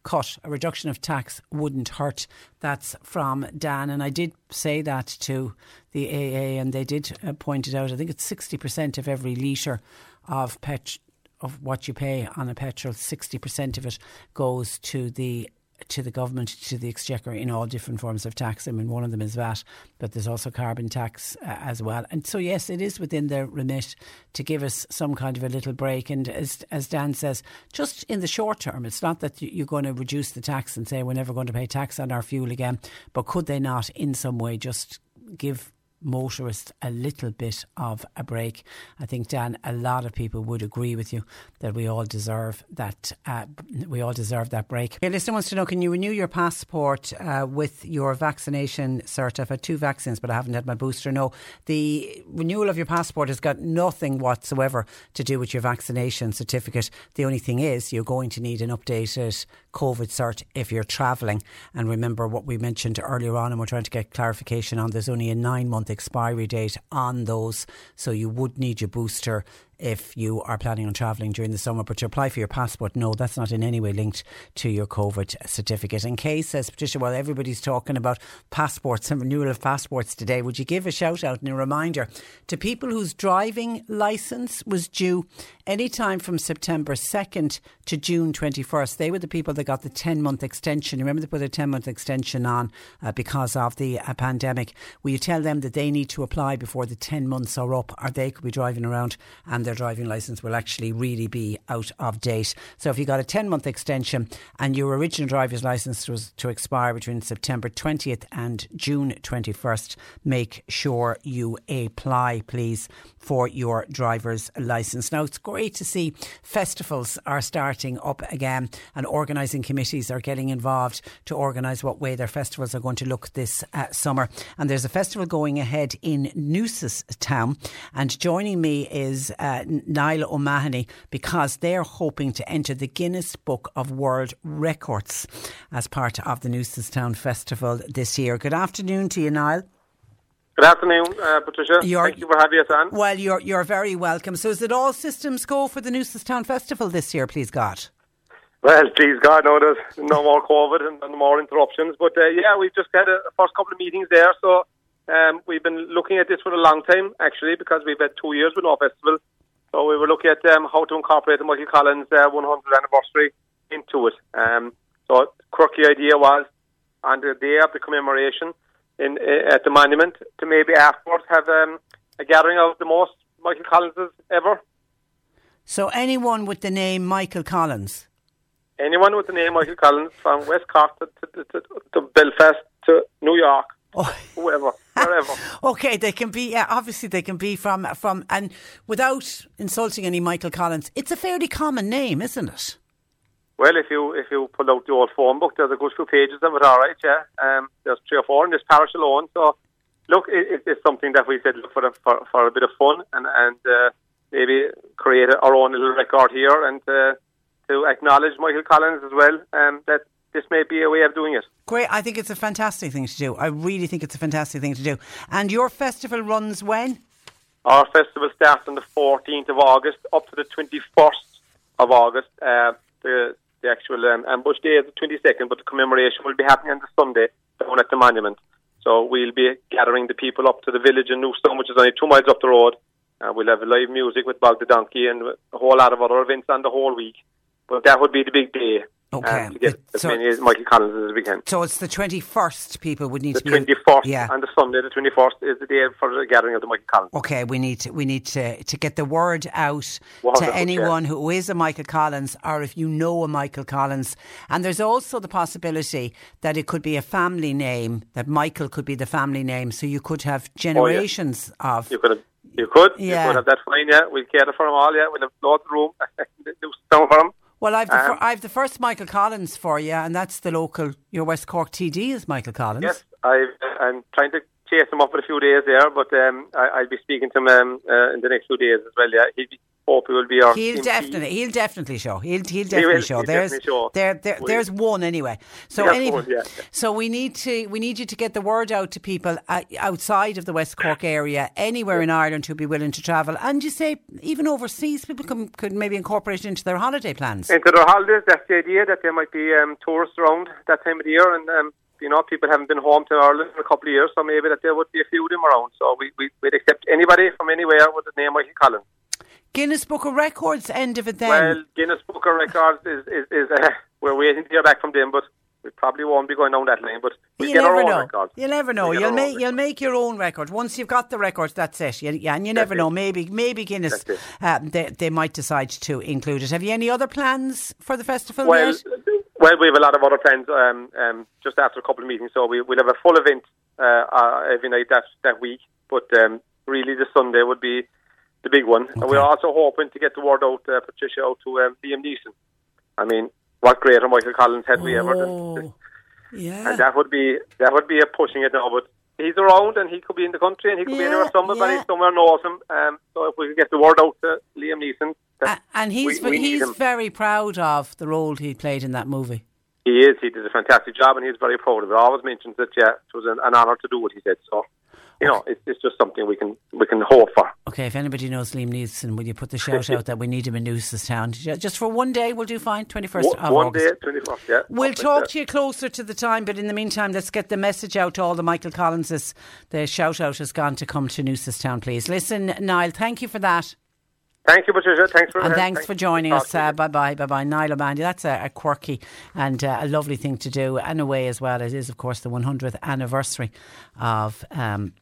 cut, a reduction of tax wouldn't hurt. That's from Dan. And I did say that to the AA, and they did uh, point it out. I think it's 60% of every litre of petrol of what you pay on a petrol, 60% of it goes to the to the government, to the exchequer in all different forms of tax. I mean, one of them is VAT, but there's also carbon tax uh, as well. And so, yes, it is within their remit to give us some kind of a little break. And as, as Dan says, just in the short term, it's not that you're going to reduce the tax and say we're never going to pay tax on our fuel again, but could they not, in some way, just give motorists a little bit of a break. I think Dan, a lot of people would agree with you that we all deserve that. Uh, we all deserve that break. Okay, listener wants to know: Can you renew your passport uh, with your vaccination cert? I've had two vaccines, but I haven't had my booster. No, the renewal of your passport has got nothing whatsoever to do with your vaccination certificate. The only thing is you're going to need an updated COVID cert if you're travelling. And remember what we mentioned earlier on, and we're trying to get clarification on. There's only a nine month expiry date on those, so you would need your booster if you are planning on travelling during the summer. But to apply for your passport, no, that's not in any way linked to your COVID certificate. In case, says Patricia, while everybody's talking about passports and renewal of passports today, would you give a shout out and a reminder to people whose driving licence was due any time from September 2nd to June 21st? They were the people that got the 10 month extension. Remember, they put a 10 month extension on uh, because of the uh, pandemic. Will you tell them that they need to apply before the 10 months are up, or they could be driving around and their driving licence will actually really be out of date. So if you got a 10 month extension and your original driver's licence was to expire between September 20th and June 21st, make sure you apply, please, for your driver's licence. Now, it's great to see festivals are starting up again and organising committees are getting involved to organise what way their festivals are going to look this uh, summer. And there's a festival going ahead in Town, And joining me is uh, Niall O'Mahony because they're hoping to enter the Guinness Book of World Records as part of the Town Festival this year. Good afternoon to you, Niall. Good afternoon, uh, Patricia. You're, Thank you for having us on. Well, you're you're very welcome. So, is it all systems go for the Town Festival this year, please God? Well, please God, no, there's no more COVID and, no more interruptions. But uh, yeah, we've just had a first couple of meetings there, so um, we've been looking at this for a long time, actually, because we've had two years with no festival. So we were looking at um, how to incorporate the Michael Collins uh, 100th anniversary into it. Um, so the quirky idea was on the day of the commemoration in uh, at the monument to maybe afterwards have um, a gathering of the most Michael Collinses ever. So anyone with the name Michael Collins? Anyone with the name Michael Collins from West Cork to, to, to, to Belfast to New York, oh. whoever, wherever. okay, they can be. Yeah, obviously they can be from from and without insulting any Michael Collins. It's a fairly common name, isn't it? Well, if you if you pull out the old phone book, there's a good few pages of it. All right, yeah. Um, there's three or four in this parish alone. So, look, it, it's something that we said look for, for for a bit of fun and and uh, maybe create our own little record here and uh, to acknowledge Michael Collins as well. Um, that this may be a way of doing it. Great. I think it's a fantastic thing to do. I really think it's a fantastic thing to do. And your festival runs when? Our festival starts on the 14th of August up to the 21st of August. Uh, the the actual um, ambush day is the 22nd, but the commemoration will be happening on the Sunday down at the monument. So we'll be gathering the people up to the village in Newcestown, which is only two miles up the road. Uh, we'll have live music with Bog the Donkey and a whole lot of other events on the whole week. But that would be the big day. Okay. Um, to get as so, many as Michael Collins as we can. So it's the 21st people would need the to be... The 21st yeah. and the Sunday, the 21st, is the day for the gathering of the Michael Collins. Okay, we need to, we need to, to get the word out to anyone yeah. who is a Michael Collins or if you know a Michael Collins. And there's also the possibility that it could be a family name, that Michael could be the family name. So you could have generations oh, yeah. of... You could have you could. Yeah. You could have that fine, yeah. We'll cater for them all, yeah. We'll have loads of room. Do some for them. Well, I've the, um, fir- I've the first Michael Collins for you, and that's the local, your West Cork TD is Michael Collins. Yes, i am trying to chase him up for a few days there, but um, I, will be speaking to him um, uh, in the next few days as well. Yeah, he'll be hope he will be our. He'll definitely, he'll definitely show. He'll he'll definitely he show. There's definitely show. There, there there's one anyway. So anyway, one, yeah. so we need to we need you to get the word out to people uh, outside of the West Cork area, anywhere yeah. in Ireland who'd be willing to travel, and you say even overseas, people can, could maybe incorporate it into their holiday plans. Into their holidays, that's the idea that there might be um, tourists around that time of the year, and um, you know, people haven't been home to Ireland for a couple of years, so maybe that there would be a few of them around. So we, we, would accept anybody from anywhere with the name Michael Collins. Guinness Book of Records end of it then? Well, Guinness Book of Records is, is, is uh, we're waiting to hear back from them, but we probably won't be going down that lane, but we'll you get our never own know. record. You never know. We'll You'll make you'll make your own record once you've got the records. That's it. You, yeah, and you never That's know. it. Maybe maybe Guinness uh, they they might decide to include it. Have you any other plans for the festival Well, yet? well, we have a lot of other plans um, um, just after a couple of meetings, so we, we'll have a full event uh, uh, every night that that week. But um, really, the Sunday would be the big one, and we're also hoping to get the word out, uh, Patricia, out to um, Liam Neeson. I mean, what greater Michael Collins had we ever? Than, Oh, yeah. and that would be that would be a pushing it now, but. He's around and he could be in the country and he could be Yeah, anywhere. Somebody yeah. somewhere knows him. Um, so if we could get the word out to Liam Neeson, and he's we, we he's very proud of the role he played in that movie. He is. He did a fantastic job, and he's very proud of it. I always mentions that. Yeah, it was an, an honour to do what he said. So, you know, it's, it's just something we can we can hope for. Okay, if anybody knows Liam Neeson, will you put the shout out that we need him in Newcestown? Ju- Just for one day, we'll do fine. Twenty first One, of one August. day, twenty fourth. Yeah. We'll talk to you closer to the time, but in the meantime, let's get the message out to all the Michael Collinses. The shout out has gone to come to Newcestown, please. Listen, Niall, thank you for that. Thank you, Patricia. Thanks for And uh, thanks for joining us. Uh, bye bye, bye bye. Niall O'Mahony, that's a, a quirky and uh, a lovely thing to do. And a way as well, it is, of course, the 100th anniversary of. Um,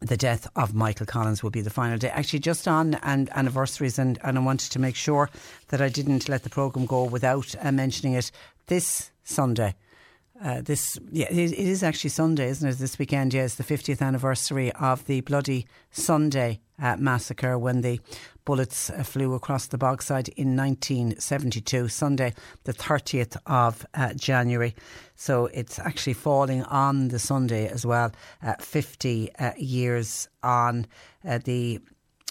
the death of Michael Collins will be the final day. Actually, just on and anniversaries, and, and I wanted to make sure that I didn't let the programme go without uh, mentioning it. This Sunday, uh, this yeah, it, it is actually Sunday, isn't it? This weekend, yeah, it's the 50th anniversary of the bloody Sunday uh, massacre when the bullets uh, flew across the bogside in 1972. Sunday, the 30th of uh, January. So it's actually falling on the Sunday as well. Uh, 50 uh, years on uh, the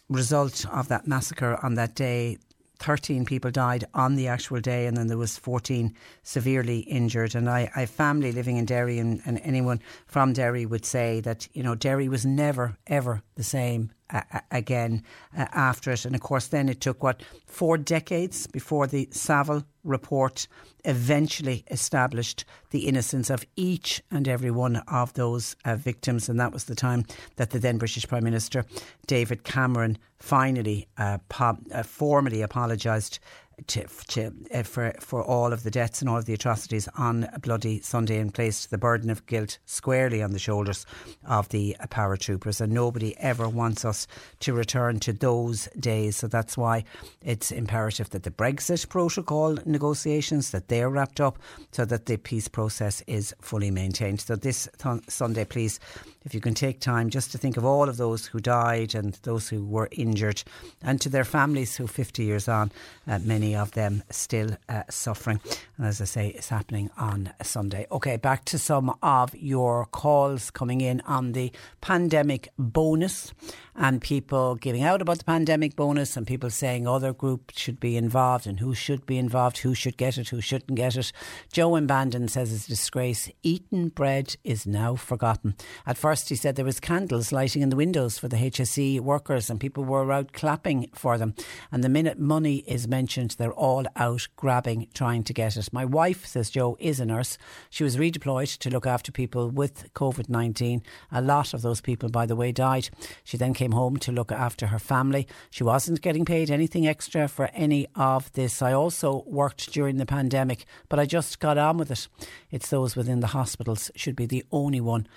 result of that massacre on that day 13 people died on the actual day and then there was 14 severely injured. And I, I have family living in Derry and, and anyone from Derry would say that you know Derry was never ever the same uh, again uh, after it. And of course then it took what four decades before the Saville report eventually established the innocence of each and every one of those uh, victims. And that was the time that the then British Prime Minister David Cameron finally uh, po- uh, formally apologised to, to, uh, for for all of the deaths and all of the atrocities on bloody Sunday and placed the burden of guilt squarely on the shoulders of the uh, paratroopers. And nobody ever wants us to return to those days. So that's why it's imperative that the Brexit protocol negotiations that they're wrapped up, so that the peace process is fully maintained. So this th- Sunday, please, if you can take time just to think of all of those who died and those who were injured, and to their families who 50 years on, uh, many of them still uh, suffering. And as I say, it's happening on Sunday. Okay, back to some of your calls coming in on the pandemic bonus and people giving out about the pandemic bonus and people saying other groups should be involved and who should be involved, who should get it, who shouldn't get it. Joe in Bandon says it's a disgrace. Eaten bread is now forgotten. At first, he said there was candles lighting in the windows for the HSE workers and people were out clapping for them. And the minute money is mentioned, they're all out grabbing, trying to get it. My wife, says Joe, is a nurse. She was redeployed to look after people with COVID 19. A lot of those people, by the way, died. She then came home to look after her family. She wasn't getting paid anything extra for any of this. I also worked during the pandemic, but I just got on with it. It's those within the hospitals should be the only one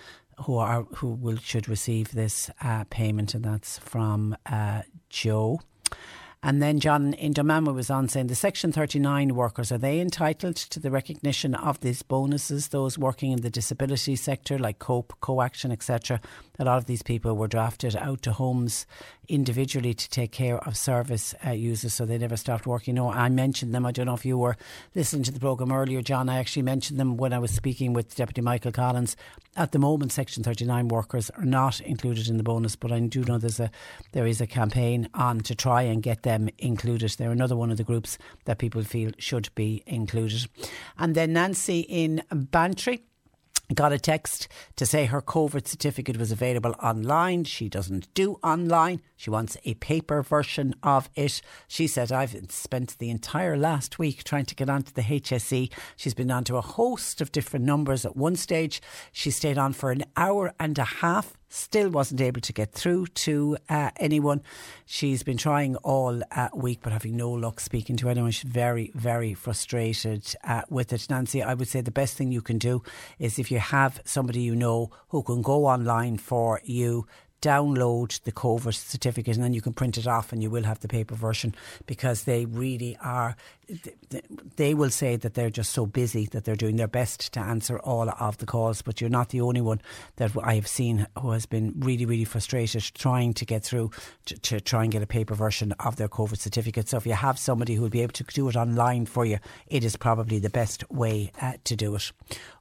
who are who will should receive this uh, payment, and that's from uh, Joe. And then John in Domama was on saying the Section 39 workers, are they entitled to the recognition of these bonuses? Those working in the disability sector like COPE, COAction, etc. A lot of these people were drafted out to homes individually to take care of service uh, users, so they never stopped working. No, I mentioned them. I don't know if you were listening to the programme earlier, John. I actually mentioned them when I was speaking with Deputy Michael Collins. At the moment, Section 39 workers are not included in the bonus, but I do know there's a there is a campaign on to try and get them included. They're another one of the groups that people feel should be included. And then Nancy in Bantry got a text to say her COVID certificate was available online. She doesn't do online. She wants a paper version of it. She said, I've spent the entire last week trying to get onto the HSE. She's been onto a host of different numbers. At one stage, she stayed on for an hour and a half Still wasn't able to get through to uh, anyone. She's been trying all uh, week, but having no luck speaking to anyone. She's very, very frustrated uh, with it. Nancy, I would say the best thing you can do is if you have somebody you know who can go online for you download the COVID certificate and then you can print it off and you will have the paper version because they really are, they will say that they're just so busy that they're doing their best to answer all of the calls. But you're not the only one that I have seen who has been really, really frustrated trying to get through to, to try and get a paper version of their COVID certificate. So if you have somebody who will be able to do it online for you, it is probably the best way uh, to do it.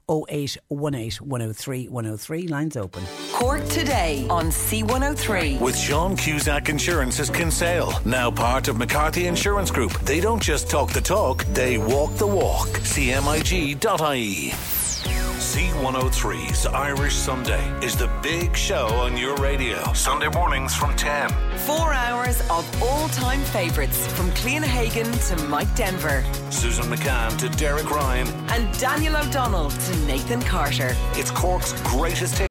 0818 103 103. Lines open. Cork today on C103. With Sean Cusack Insurance's Kinsale, now part of McCarthy Insurance Group. They don't just talk the talk, they walk the walk. CMIG.ie. C103's Irish Sunday is the big show on your radio. Sunday mornings from 10. Four hours of all time favourites from Cliona Hagan to Mike Denver. Susan McCann to Derek Ryan. And Daniel O'Donnell to Nathan Carter. It's Cork's greatest hit.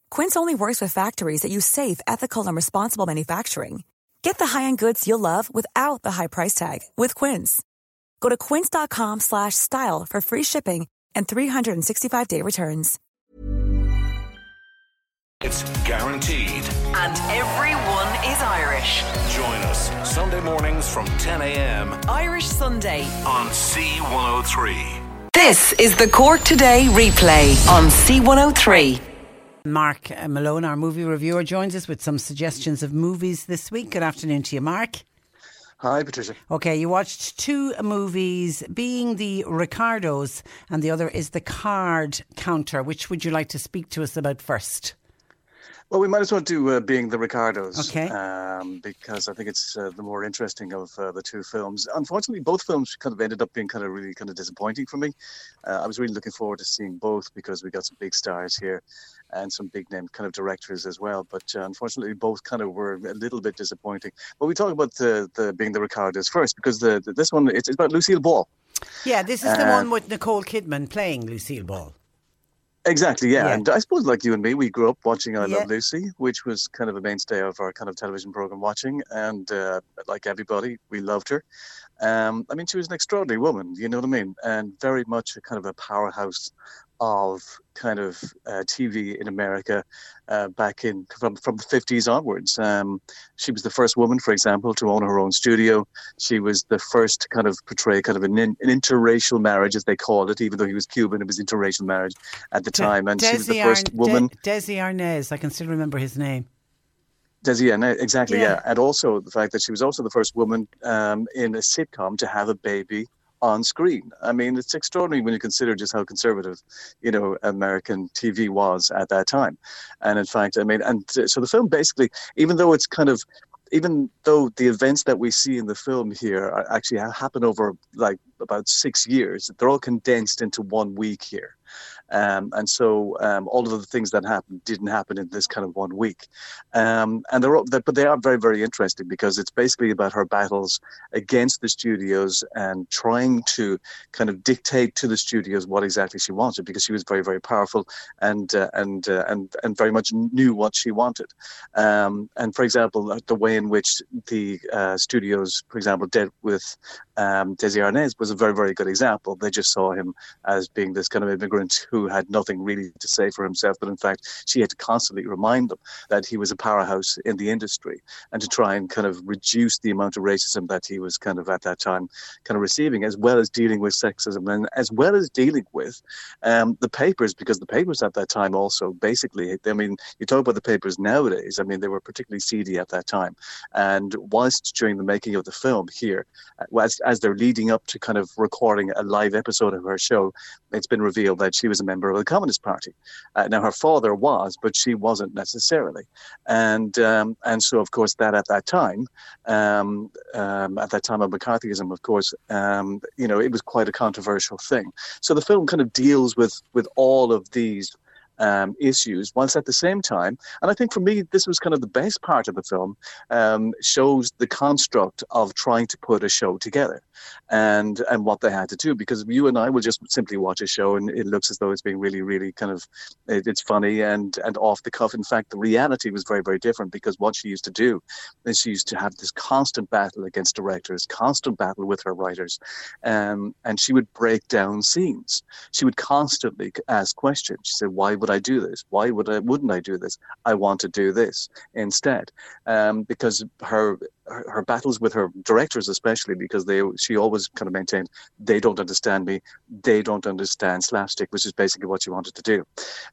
Quince only works with factories that use safe, ethical, and responsible manufacturing. Get the high-end goods you'll love without the high price tag with Quince. Go to quince.com/style for free shipping and 365-day returns. It's guaranteed. And everyone is Irish. Join us Sunday mornings from 10 a.m. Irish Sunday on C103. This is the Cork Today replay on C103. Mark Malone, our movie reviewer, joins us with some suggestions of movies this week. Good afternoon to you, Mark. Hi, Patricia. Okay, you watched two movies, being the Ricardos, and the other is the Card Counter. Which would you like to speak to us about first? Well, we might as well do uh, Being the Ricardos. Okay. Um, because I think it's uh, the more interesting of uh, the two films. Unfortunately, both films kind of ended up being kind of really kind of disappointing for me. Uh, I was really looking forward to seeing both because we got some big stars here and some big name kind of directors as well. But uh, unfortunately, both kind of were a little bit disappointing. But we talk about the, the Being the Ricardos first because the, the this one, it's, it's about Lucille Ball. Yeah, this is the one with Nicole Kidman playing Lucille Ball. Exactly, yeah. Yeah. And I suppose, like you and me, we grew up watching I Yeah. Love Lucy, which was kind of a mainstay of our kind of television program watching. And uh, like everybody, we loved her. Um, I mean, she was an extraordinary woman, you know what I mean? And very much a kind of a powerhouse of kind of uh, TV in America uh, back in from, from the 50s onwards. Um, she was the first woman, for example, to own her own studio. She was the first to kind of portray kind of an, in, an interracial marriage, as they called it, even though he was Cuban, it was interracial marriage at the time. And she was the first Arn- woman. De- Desi Arnaz, I can still remember his name. Desi, yeah, exactly, Yeah. yeah. And also the fact that she was also the first woman um, in a sitcom to have a baby on screen. I mean, it's extraordinary when you consider just how conservative, you know, American TV was at that time. And in fact, I mean, and so the film basically, even though it's kind of even though the events that we see in the film here actually happen over like about six years, they're all condensed into one week here. Um, and so um, all of the things that happened didn't happen in this kind of one week. Um, and they're, but they are very, very interesting because it's basically about her battles against the studios and trying to kind of dictate to the studios what exactly she wanted because she was very, very powerful and uh, and uh, and and very much knew what she wanted. Um, and for example, the way in which the uh, studios, for example, dealt with um, Desi Arnaz was a very, very good example. They just saw him as being this kind of immigrant who had nothing really to say for himself, but in fact, she had to constantly remind them that he was a powerhouse in the industry and to try and kind of reduce the amount of racism that he was kind of at that time kind of receiving, as well as dealing with sexism and as well as dealing with um, the papers, because the papers at that time also basically, I mean, you talk about the papers nowadays, I mean, they were particularly seedy at that time. And whilst during the making of the film here, as, as they're leading up to kind of recording a live episode of her show, it's been revealed that she was a member of the Communist Party. Uh, now, her father was, but she wasn't necessarily. And um, and so, of course, that at that time, um, um, at that time of McCarthyism, of course, um, you know, it was quite a controversial thing. So the film kind of deals with with all of these um, issues, whilst at the same time, and I think for me, this was kind of the best part of the film, um, shows the construct of trying to put a show together and and what they had to do. Because you and I will just simply watch a show and it looks as though it's being really, really kind of it, it's funny and and off the cuff. In fact, the reality was very, very different because what she used to do is she used to have this constant battle against directors, constant battle with her writers, um, and she would break down scenes. She would constantly ask questions. She said, "Why would I do this? Why would I, wouldn't I do this? I want to do this instead. Um, because her, her, her battles with her directors, especially because they she always kind of maintained they don't understand me, they don't understand slapstick, which is basically what she wanted to do.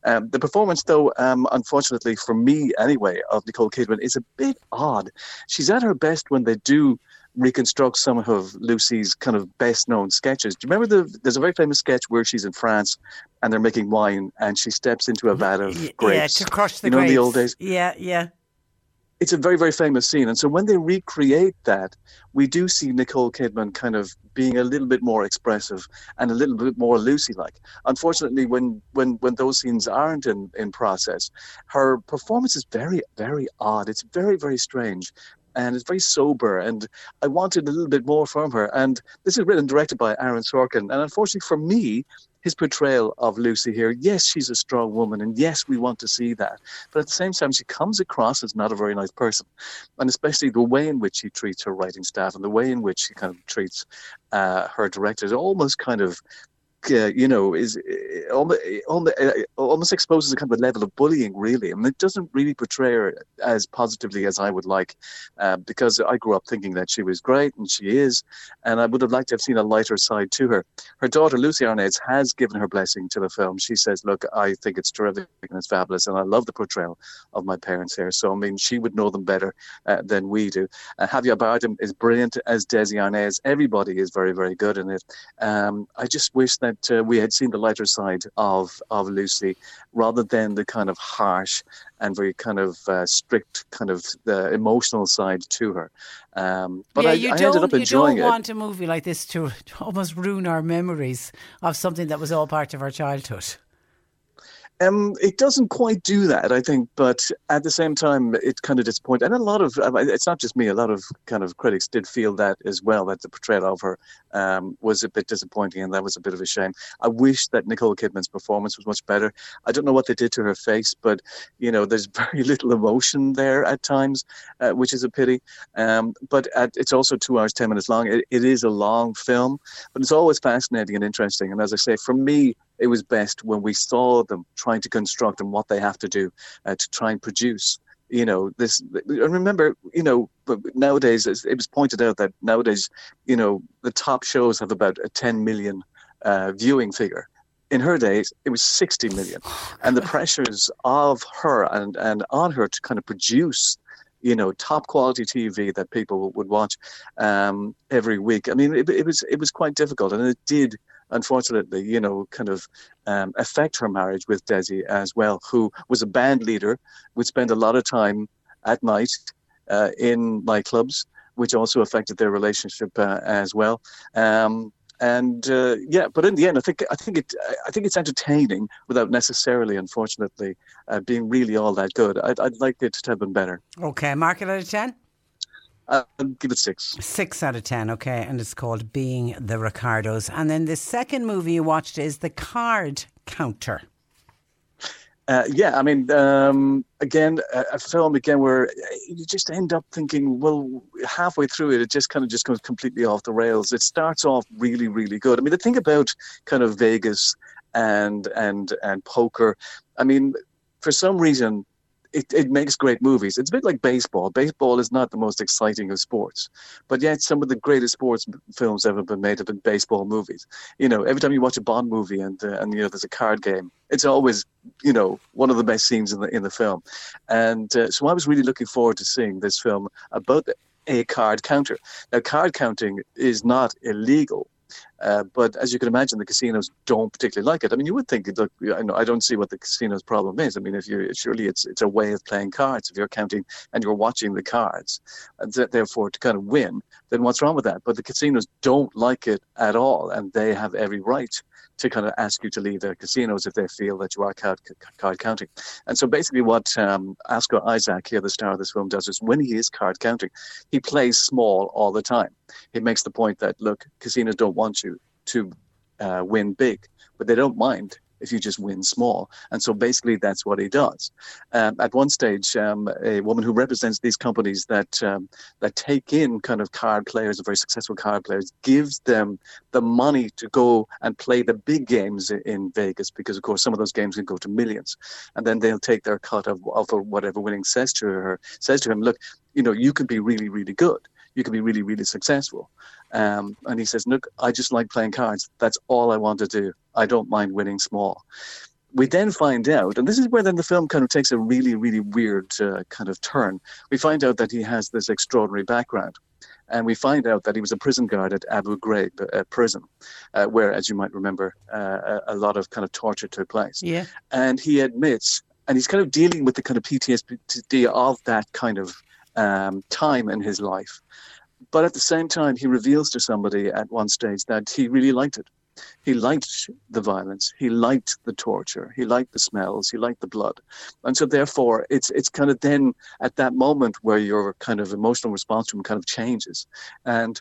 Um, the performance, though, um, unfortunately for me anyway, of Nicole Kidman is a bit odd. She's at her best when they do reconstruct some of Lucy's kind of best known sketches. Do you remember the? There's a very famous sketch where she's in France and they're making wine and she steps into a vat of grapes. Yeah, to crush the you know, grapes. in the old days. Yeah, yeah. It's a very, very famous scene. And so when they recreate that, we do see Nicole Kidman kind of being a little bit more expressive and a little bit more Lucy like. Unfortunately, when, when, when those scenes aren't in, in process, her performance is very, very odd. It's very, very strange and it's very sober. And I wanted a little bit more from her. And this is written and directed by Aaron Sorkin. And unfortunately for me, his portrayal of Lucy here, yes, she's a strong woman, and yes, we want to see that. But at the same time, she comes across as not a very nice person. And especially the way in which she treats her writing staff and the way in which she kind of treats uh, her directors, almost kind of uh, you know, is uh, almost, uh, almost exposes a kind of a level of bullying, really. I mean, it doesn't really portray her as positively as I would like, uh, because I grew up thinking that she was great, and she is, and I would have liked to have seen a lighter side to her. Her daughter, Lucie Arnaz, has given her blessing to the film. She says, look, I think it's terrific and it's fabulous, and I love the portrayal of my parents here. So, I mean, she would know them better uh, than we do. Uh, Javier Bardem is brilliant as Desi Arnaz. Everybody is very, very good in it. Um, I just wish that that uh, we had seen the lighter side of of Lucy, rather than the kind of harsh and very kind of uh, strict kind of the emotional side to her. Um, but yeah, I, you I ended up enjoying it. you don't it. want a movie like this to almost ruin our memories of something that was all part of our childhood. Um, it doesn't quite do that, I think, but at the same time, it kind of disappoints. And a lot of, it's not just me, a lot of kind of critics did feel that as well, that the portrayal of her um, was a bit disappointing, and that was a bit of a shame. I wish that Nicole Kidman's performance was much better. I don't know what they did to her face, but, you know, there's very little emotion there at times, uh, which is a pity. Um, but at, it's also two hours, 10 minutes long. It, it is a long film, but it's always fascinating and interesting. And as I say, for me, it was best when we saw them trying to construct and what they have to do uh, to try and produce you know this and remember you know nowadays it was pointed out that nowadays you know the top shows have about a 10 million uh, viewing figure in her days it was 60 million and the pressures of her and and on her to kind of produce you know, top quality TV that people would watch um, every week. I mean, it, it, was it was quite difficult, and it did, unfortunately, you know, kind of um, affect her marriage with Desi as well, who was a band leader, would spend a lot of time at night uh, in nightclubs, which also affected their relationship uh, as well. Um, and uh, yeah, but in the end, I think I think it I think it's entertaining without necessarily, unfortunately, uh, being really all that good. I'd, I'd like it to have been better. Okay, mark it out of ten. Uh, give it six. Six out of ten, okay. And it's called Being the Ricardos. And then the second movie you watched is The Card Counter. Uh, yeah, I mean, um, again, a, a, film again where you just end up thinking, well, halfway through it, it just kind of just goes completely off the rails. It starts off really, really good. I mean, the thing about kind of Vegas and and and poker, I mean, for some reason, it, it makes great movies. It's a bit like baseball. Baseball is not the most exciting of sports, but yet some of the greatest sports films ever been made have been baseball movies. You know, every time you watch a Bond movie and uh, and you know there's a card game, it's always you know one of the best scenes in the in the film. And uh, so I was really looking forward to seeing this film about a card counter. Now, card counting is not illegal uh, but as you can imagine, the casinos don't particularly like it. I mean, you would think, look, I, know, I don't see what the casino's problem is. I mean, if you surely it's it's a way of playing cards. If you're counting and you're watching the cards, and therefore to kind of win, then what's wrong with that? But the casinos don't like it at all, and they have every right to kind of ask you to leave their casinos if they feel that you are card, card counting. And so basically, what um, Oscar Isaac, here the star of this film, does is when he is card counting, he plays small all the time. He makes the point that look, casinos don't want you to uh, win big, but they don't mind if you just win small. And so basically, that's what he does. Um, at one stage, um, a woman who represents these companies that um, that take in kind of card players, very successful card players, gives them the money to go and play the big games in Vegas because, of course, some of those games can go to millions, and then they'll take their cut of, of whatever winning says to her says to him, look, you know, you can be really, really good you can be really, really successful. Um, and he says, Look, I just like playing cards. That's all I want to do. I don't mind winning small. We then find out, and this is where then the film kind of takes a really, really weird uh, kind of turn. We find out that he has this extraordinary background. And we find out that he was a prison guard at Abu Ghraib uh, prison, uh, where, as you might remember, uh, a, a lot of kind of torture took place. Yeah. And he admits, and he's kind of dealing with the kind of PTSD of that kind of um, time in his life. But at the same time, he reveals to somebody at one stage that he really liked it. He liked the violence. He liked the torture. He liked the smells. He liked the blood. And so, therefore, it's it's kind of then at that moment where your kind of emotional response to him kind of changes. And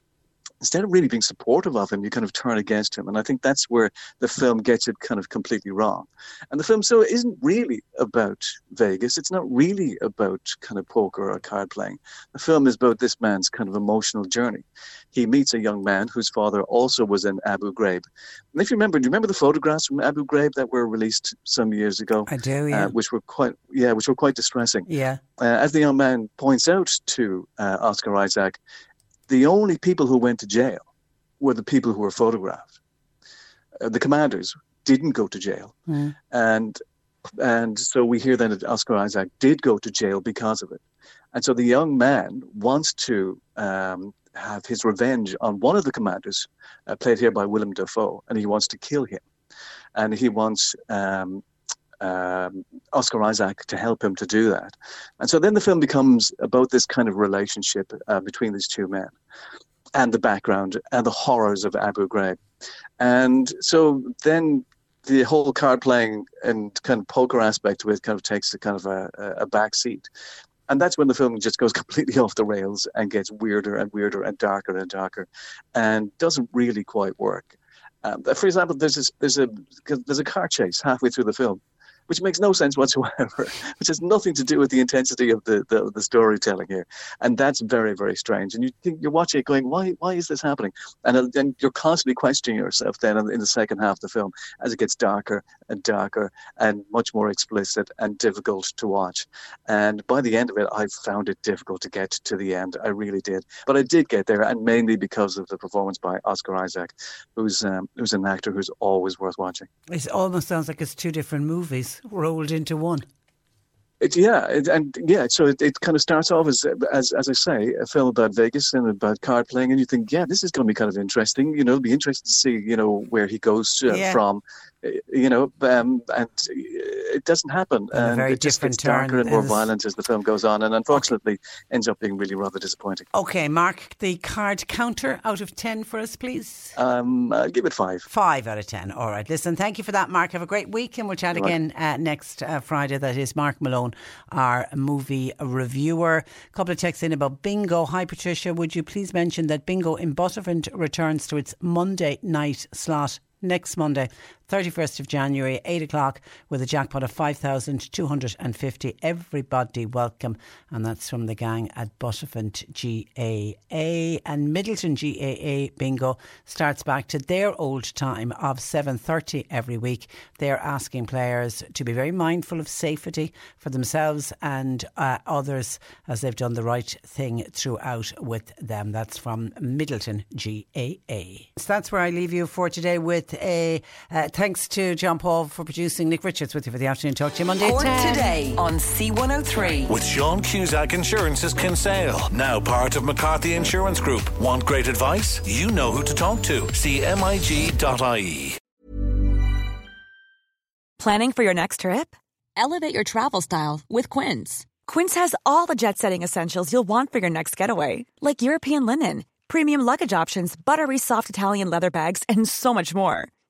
instead of really being supportive of him, you kind of turn against him. And I think that's where the film gets it kind of completely wrong. And the film so isn't really about Vegas. It's not really about kind of poker or card playing. The film is about this man's kind of emotional journey. He meets a young man whose father also was in Abu Ghraib. And if you remember, do you remember the photographs from Abu Ghraib that were released some years ago? I do, yeah. Uh, which were quite, yeah, which were quite distressing. Yeah. Uh, as the young man points out to uh, Oscar Isaac, the only people who went to jail were the people who were photographed. Uh, the commanders didn't go to jail, mm. and and so we hear then that Oscar Isaac did go to jail because of it, and so the young man wants to um, have his revenge on one of the commanders, uh, played here by Willem Dafoe, and he wants to kill him, and he wants um, um, Oscar Isaac to help him to do that. And so then the film becomes about this kind of relationship uh, between these two men and the background and the horrors of Abu Ghraib. And so then the whole card playing and kind of poker aspect of it kind of takes a kind of a, a back seat. And that's when the film just goes completely off the rails and gets weirder and weirder and darker and darker and doesn't really quite work. Um, for example, there's this, there's a there's a car chase halfway through the film, which makes no sense whatsoever, which has nothing to do with the intensity of the, the, the storytelling here. And that's very, very strange. And you think you're watching it going, why, why is this happening? And then you're constantly questioning yourself then in the second half of the film as it gets darker and darker and much more explicit and difficult to watch. And by the end of it, I found it difficult to get to the end. I really did. But I did get there, and mainly because of the performance by Oscar Isaac, who's, um, who's an actor who's always worth watching. It almost sounds like it's two different movies rolled into one. It, yeah, it, and yeah, so it, it kind of starts off as, as as I say, a film about Vegas and about card playing, and you think, yeah, this is going to be kind of interesting. You know, it'll be interesting to see, you know, where he goes uh, Yeah. from, you know, um, and it doesn't happen, And and very it just different gets darker turn and more is- violent as the film goes on, and unfortunately ends up being really rather disappointing. Okay, mark the card counter out of 10 for us, please. Um, I'll give it five. Five out of 10. All right. Listen, thank you for that, Mark. Have a great week, and we'll chat again uh, next uh, Friday. That is Mark Malone, our movie reviewer. A couple of texts in about Bingo. Hi, Patricia. Would you please mention that Bingo in Butterford returns to its Monday night slot next Monday, 31st of January, 8 o'clock, with a jackpot of 5,250. Everybody welcome. And that's from the gang at Butterford GAA. And Midleton GAA Bingo starts back to their old time of 7.30 every week. They're asking players to be very mindful of safety for themselves and uh, others as they've done the right thing throughout with them. That's from Midleton GAA. So that's where I leave you for today with a uh, thanks to John Paul for producing Nick Richards with you for the afternoon. Talk to you Monday. at Cork 10. today on C103. With Sean Cusack Insurance's Kinsale, now part of McCarthy Insurance Group. Want great advice? You know who to talk to. CMIG.ie. Planning for your next trip? Elevate your travel style with Quince. Quince has all the jet setting essentials you'll want for your next getaway, like European linen, premium luggage options, buttery soft Italian leather bags, and so much more.